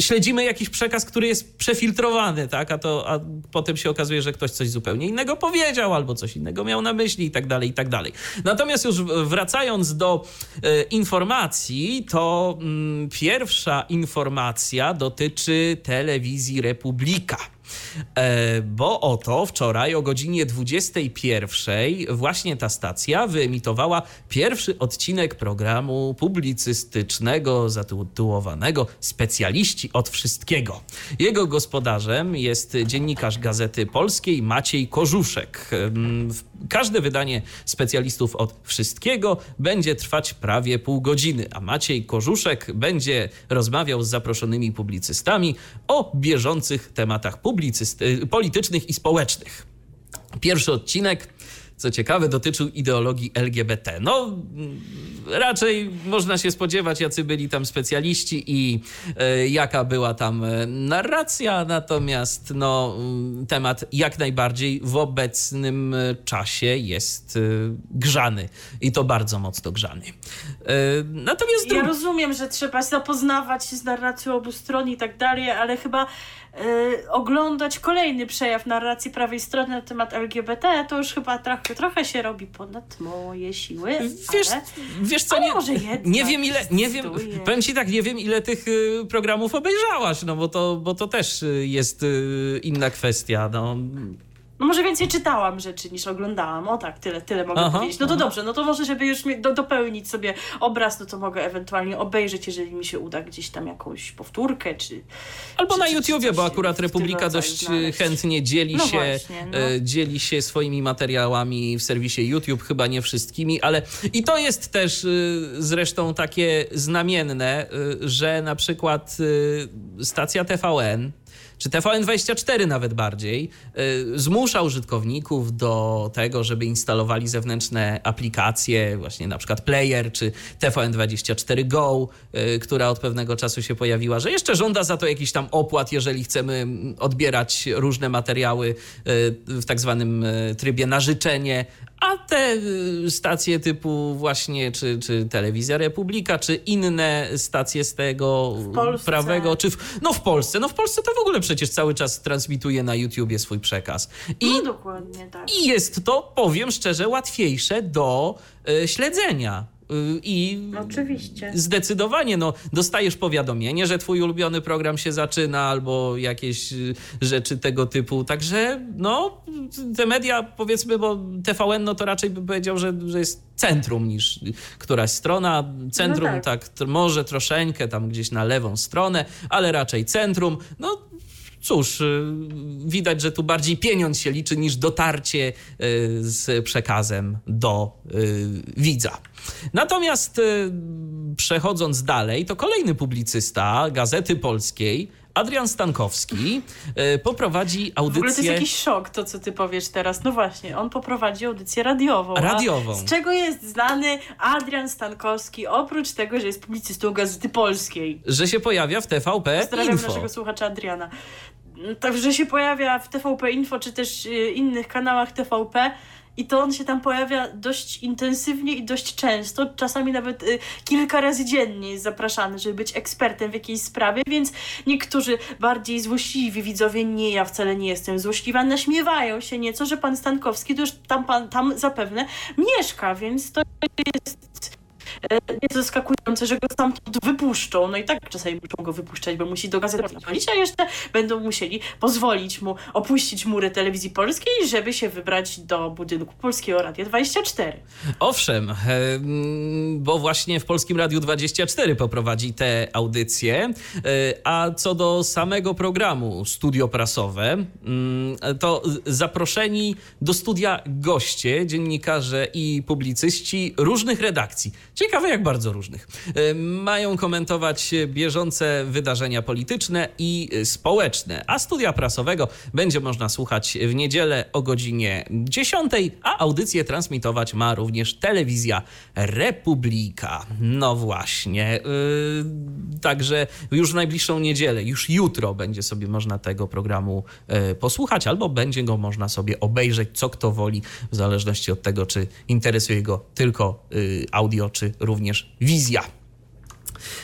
śledzimy jakiś przekaz, który jest przefiltrowany, tak? A, to, a potem się okazuje, że ktoś coś zupełnie innego powiedział albo coś innego miał na myśli i tak dalej, i tak dalej. Natomiast już wracając do e, informacji, to mm, pierwsza informacja dotyczy telewizji Republika. E, bo oto wczoraj o godzinie 21 właśnie ta stacja wyemitowała pierwszy odcinek programu publicystycznego zatytułowanego Specjaliści od wszystkiego. Jego gospodarzem jest dziennikarz Gazety Polskiej Maciej Korzuszek. Każde wydanie specjalistów od wszystkiego będzie trwać prawie pół godziny, a Maciej Korzuszek będzie rozmawiał z zaproszonymi publicystami o bieżących tematach y, politycznych i społecznych. Pierwszy odcinek, co ciekawe, dotyczył ideologii LGBT. No, raczej można się spodziewać, jacy byli tam specjaliści i e, jaka była tam e, narracja, natomiast no, mm, temat jak najbardziej w obecnym czasie jest e, grzany i to bardzo mocno grzany. E, natomiast Ja rozumiem, że trzeba zapoznawać się z narracją obu stron i tak dalej, ale chyba e, oglądać kolejny przejaw narracji prawej strony na temat LGBT to już chyba trochę, trochę się robi ponad moje siły. Wiesz, ale... wiesz co, ale nie, może jednak nie wiem ile, nie wiem, powiem ci tak, nie wiem ile tych y, programów obejrzałaś, no bo to, bo to też y, jest y, inna kwestia, no. No może więcej czytałam rzeczy niż oglądałam. O tak, tyle, tyle mogę Aha, powiedzieć. No to aha. dobrze, no to może, żeby już do, dopełnić sobie obraz, no to mogę ewentualnie obejrzeć, jeżeli mi się uda gdzieś tam jakąś powtórkę, czy... Albo czy- na YouTubie, bo akurat Republika dość y, znaleźć. chętnie dzieli No się, właśnie, no. y, dzieli się swoimi materiałami w serwisie YouTube, chyba nie wszystkimi, ale i to jest też y, zresztą takie znamienne, że na przykład stacja TVN czy TVN24 nawet bardziej, y, zmusza użytkowników do tego, żeby instalowali zewnętrzne aplikacje, właśnie na przykład Player czy TVN24 Go, y, która od pewnego czasu się pojawiła, że jeszcze żąda za to jakiś tam opłat, jeżeli chcemy mm, odbierać różne materiały y, w tak zwanym trybie na życzenie, a te y, stacje typu właśnie, czy, czy Telewizja Republika, czy inne stacje z tego prawego, czy w, no w Polsce, no w Polsce to w ogóle przecież cały czas transmituje na YouTubie swój przekaz. I, No dokładnie, tak. I jest to, powiem szczerze, łatwiejsze do y, śledzenia. Y, I Oczywiście. zdecydowanie no, dostajesz powiadomienie, że twój ulubiony program się zaczyna albo jakieś y, rzeczy tego typu. Także no, te media powiedzmy, bo TVN no to raczej bym powiedział, że, że jest centrum niż któraś strona. Centrum No tak, tr- może troszeczkę tam gdzieś na lewą stronę, ale raczej centrum. No cóż, y, widać, że tu bardziej pieniądz się liczy niż dotarcie y, z przekazem do y, widza. Natomiast przechodząc dalej, to kolejny publicysta Gazety Polskiej, Adrian Stankowski, poprowadzi W ogóle to jest audycję jakiś szok, to co ty powiesz teraz. No właśnie, on poprowadzi audycję radiową. radiową. Z czego jest znany Adrian Stankowski, oprócz tego, że jest publicystą Gazety Polskiej? że się pojawia w TVP Pozdrawiam Info. naszego słuchacza Adriana. Także się pojawia w TVP Info, czy też y, innych kanałach TVP. I to on się tam pojawia dość intensywnie i dość często, czasami nawet y, kilka razy dziennie jest zapraszany, żeby być ekspertem w jakiejś sprawie, więc niektórzy bardziej złośliwi widzowie, nie, ja wcale nie jestem złośliwa, naśmiewają się nieco, że pan Stankowski to już tam, pan, tam zapewne mieszka, więc to jest e, nie zaskakujące, że go stamtąd wypuszczą. No i tak czasami muszą go wypuszczać, bo musi do gazety chodzić, a jeszcze będą musieli pozwolić mu opuścić mury telewizji polskiej, żeby się wybrać do budynku Polskiego Radia 24. Owszem, em, bo właśnie w Polskim Radiu 24 poprowadzi te audycje. E, A co do samego programu Studio Prasowe, mm, to zaproszeni do studia goście, dziennikarze i publicyści różnych redakcji. Ciekawe, jak bardzo różnych. E, Mają komentować bieżące wydarzenia polityczne i społeczne, a studia prasowego będzie można słuchać w niedzielę o godzinie 10, a audycję transmitować ma również telewizja Republika. No właśnie. Yy, także już w najbliższą niedzielę, już jutro będzie sobie można tego programu yy, posłuchać, albo będzie go można sobie obejrzeć, co kto woli, w zależności od tego, czy interesuje go tylko yy, audio, czy również wizja.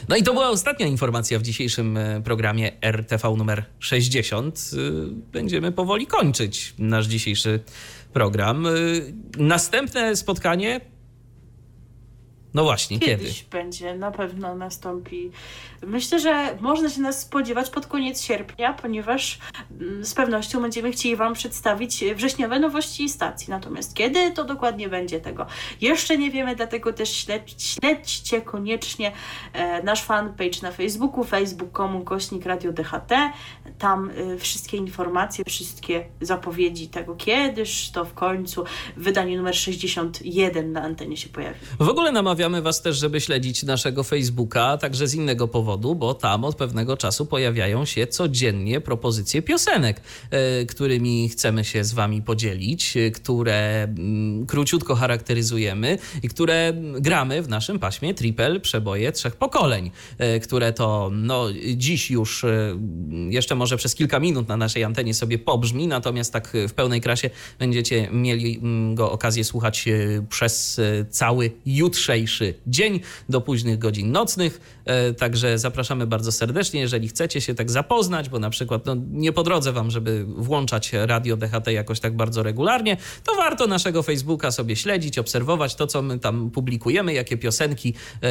No i to była ostatnia informacja w dzisiejszym e, programie RTV numer 60. Y, Będziemy powoli kończyć nasz dzisiejszy program. Y, Następne spotkanie No właśnie, Kiedyś kiedy? będzie, na pewno nastąpi. Myślę, że można się nas spodziewać pod koniec sierpnia, ponieważ mm, z pewnością będziemy chcieli Wam przedstawić wrześniowe nowości stacji. Natomiast kiedy to dokładnie będzie tego jeszcze nie wiemy, dlatego też śledź, śledźcie koniecznie e, nasz fanpage na Facebooku, facebook.com kośnik Radio DHT. Tam e, wszystkie informacje, wszystkie zapowiedzi tego kiedyż to w końcu w wydaniu numer 61 na antenie się pojawi. W ogóle namawiamy Was też, żeby śledzić naszego Facebooka, także z innego powodu, bo tam od pewnego czasu pojawiają się codziennie propozycje piosenek, e, którymi chcemy się z Wami podzielić, e, które mm, króciutko charakteryzujemy i które gramy w naszym paśmie Triple Przeboje Trzech Pokoleń, e, które to no, dziś już jeszcze może przez kilka minut na naszej antenie sobie pobrzmi, natomiast tak w pełnej krasie będziecie mieli mm, go okazję słuchać przez cały jutrzejszy dzień do późnych godzin nocnych. E, Także zapraszamy bardzo serdecznie, jeżeli chcecie się tak zapoznać, bo na przykład no, nie po drodze wam, żeby włączać radio DHT jakoś tak bardzo regularnie, to warto naszego Facebooka sobie śledzić, obserwować to, co my tam publikujemy, jakie piosenki e,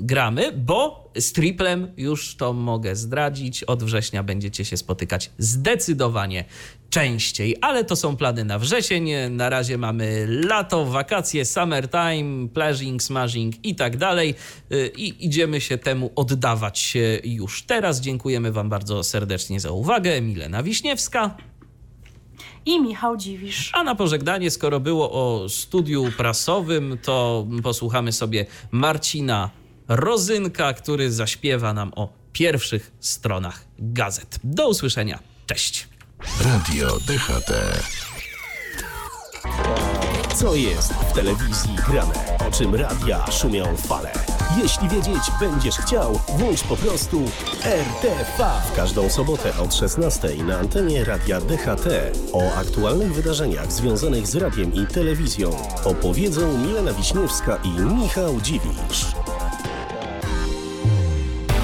gramy, bo z Triplem już to mogę zdradzić, od września będziecie się spotykać zdecydowanie częściej, ale to są plany na wrzesień. Na razie mamy lato, wakacje, summertime, pleasuring, smashing i tak dalej. Y, I idziemy się temu oddawać już teraz. Dziękujemy Wam bardzo serdecznie za uwagę. Milena Wiśniewska. I Michał Dziwisz. A na pożegnanie, skoro było o studiu prasowym, to posłuchamy sobie Marcina Rozynka, który zaśpiewa nam o pierwszych stronach gazet. Do usłyszenia. Cześć. Radio DHT. Co jest w telewizji grane? O czym radia szumią fale? Jeśli wiedzieć będziesz chciał, włącz po prostu RTV. W każdą sobotę od 16 na antenie radia DHT. O aktualnych wydarzeniach związanych z radiem i telewizją opowiedzą Milena Wiśniewska i Michał Dziwisz.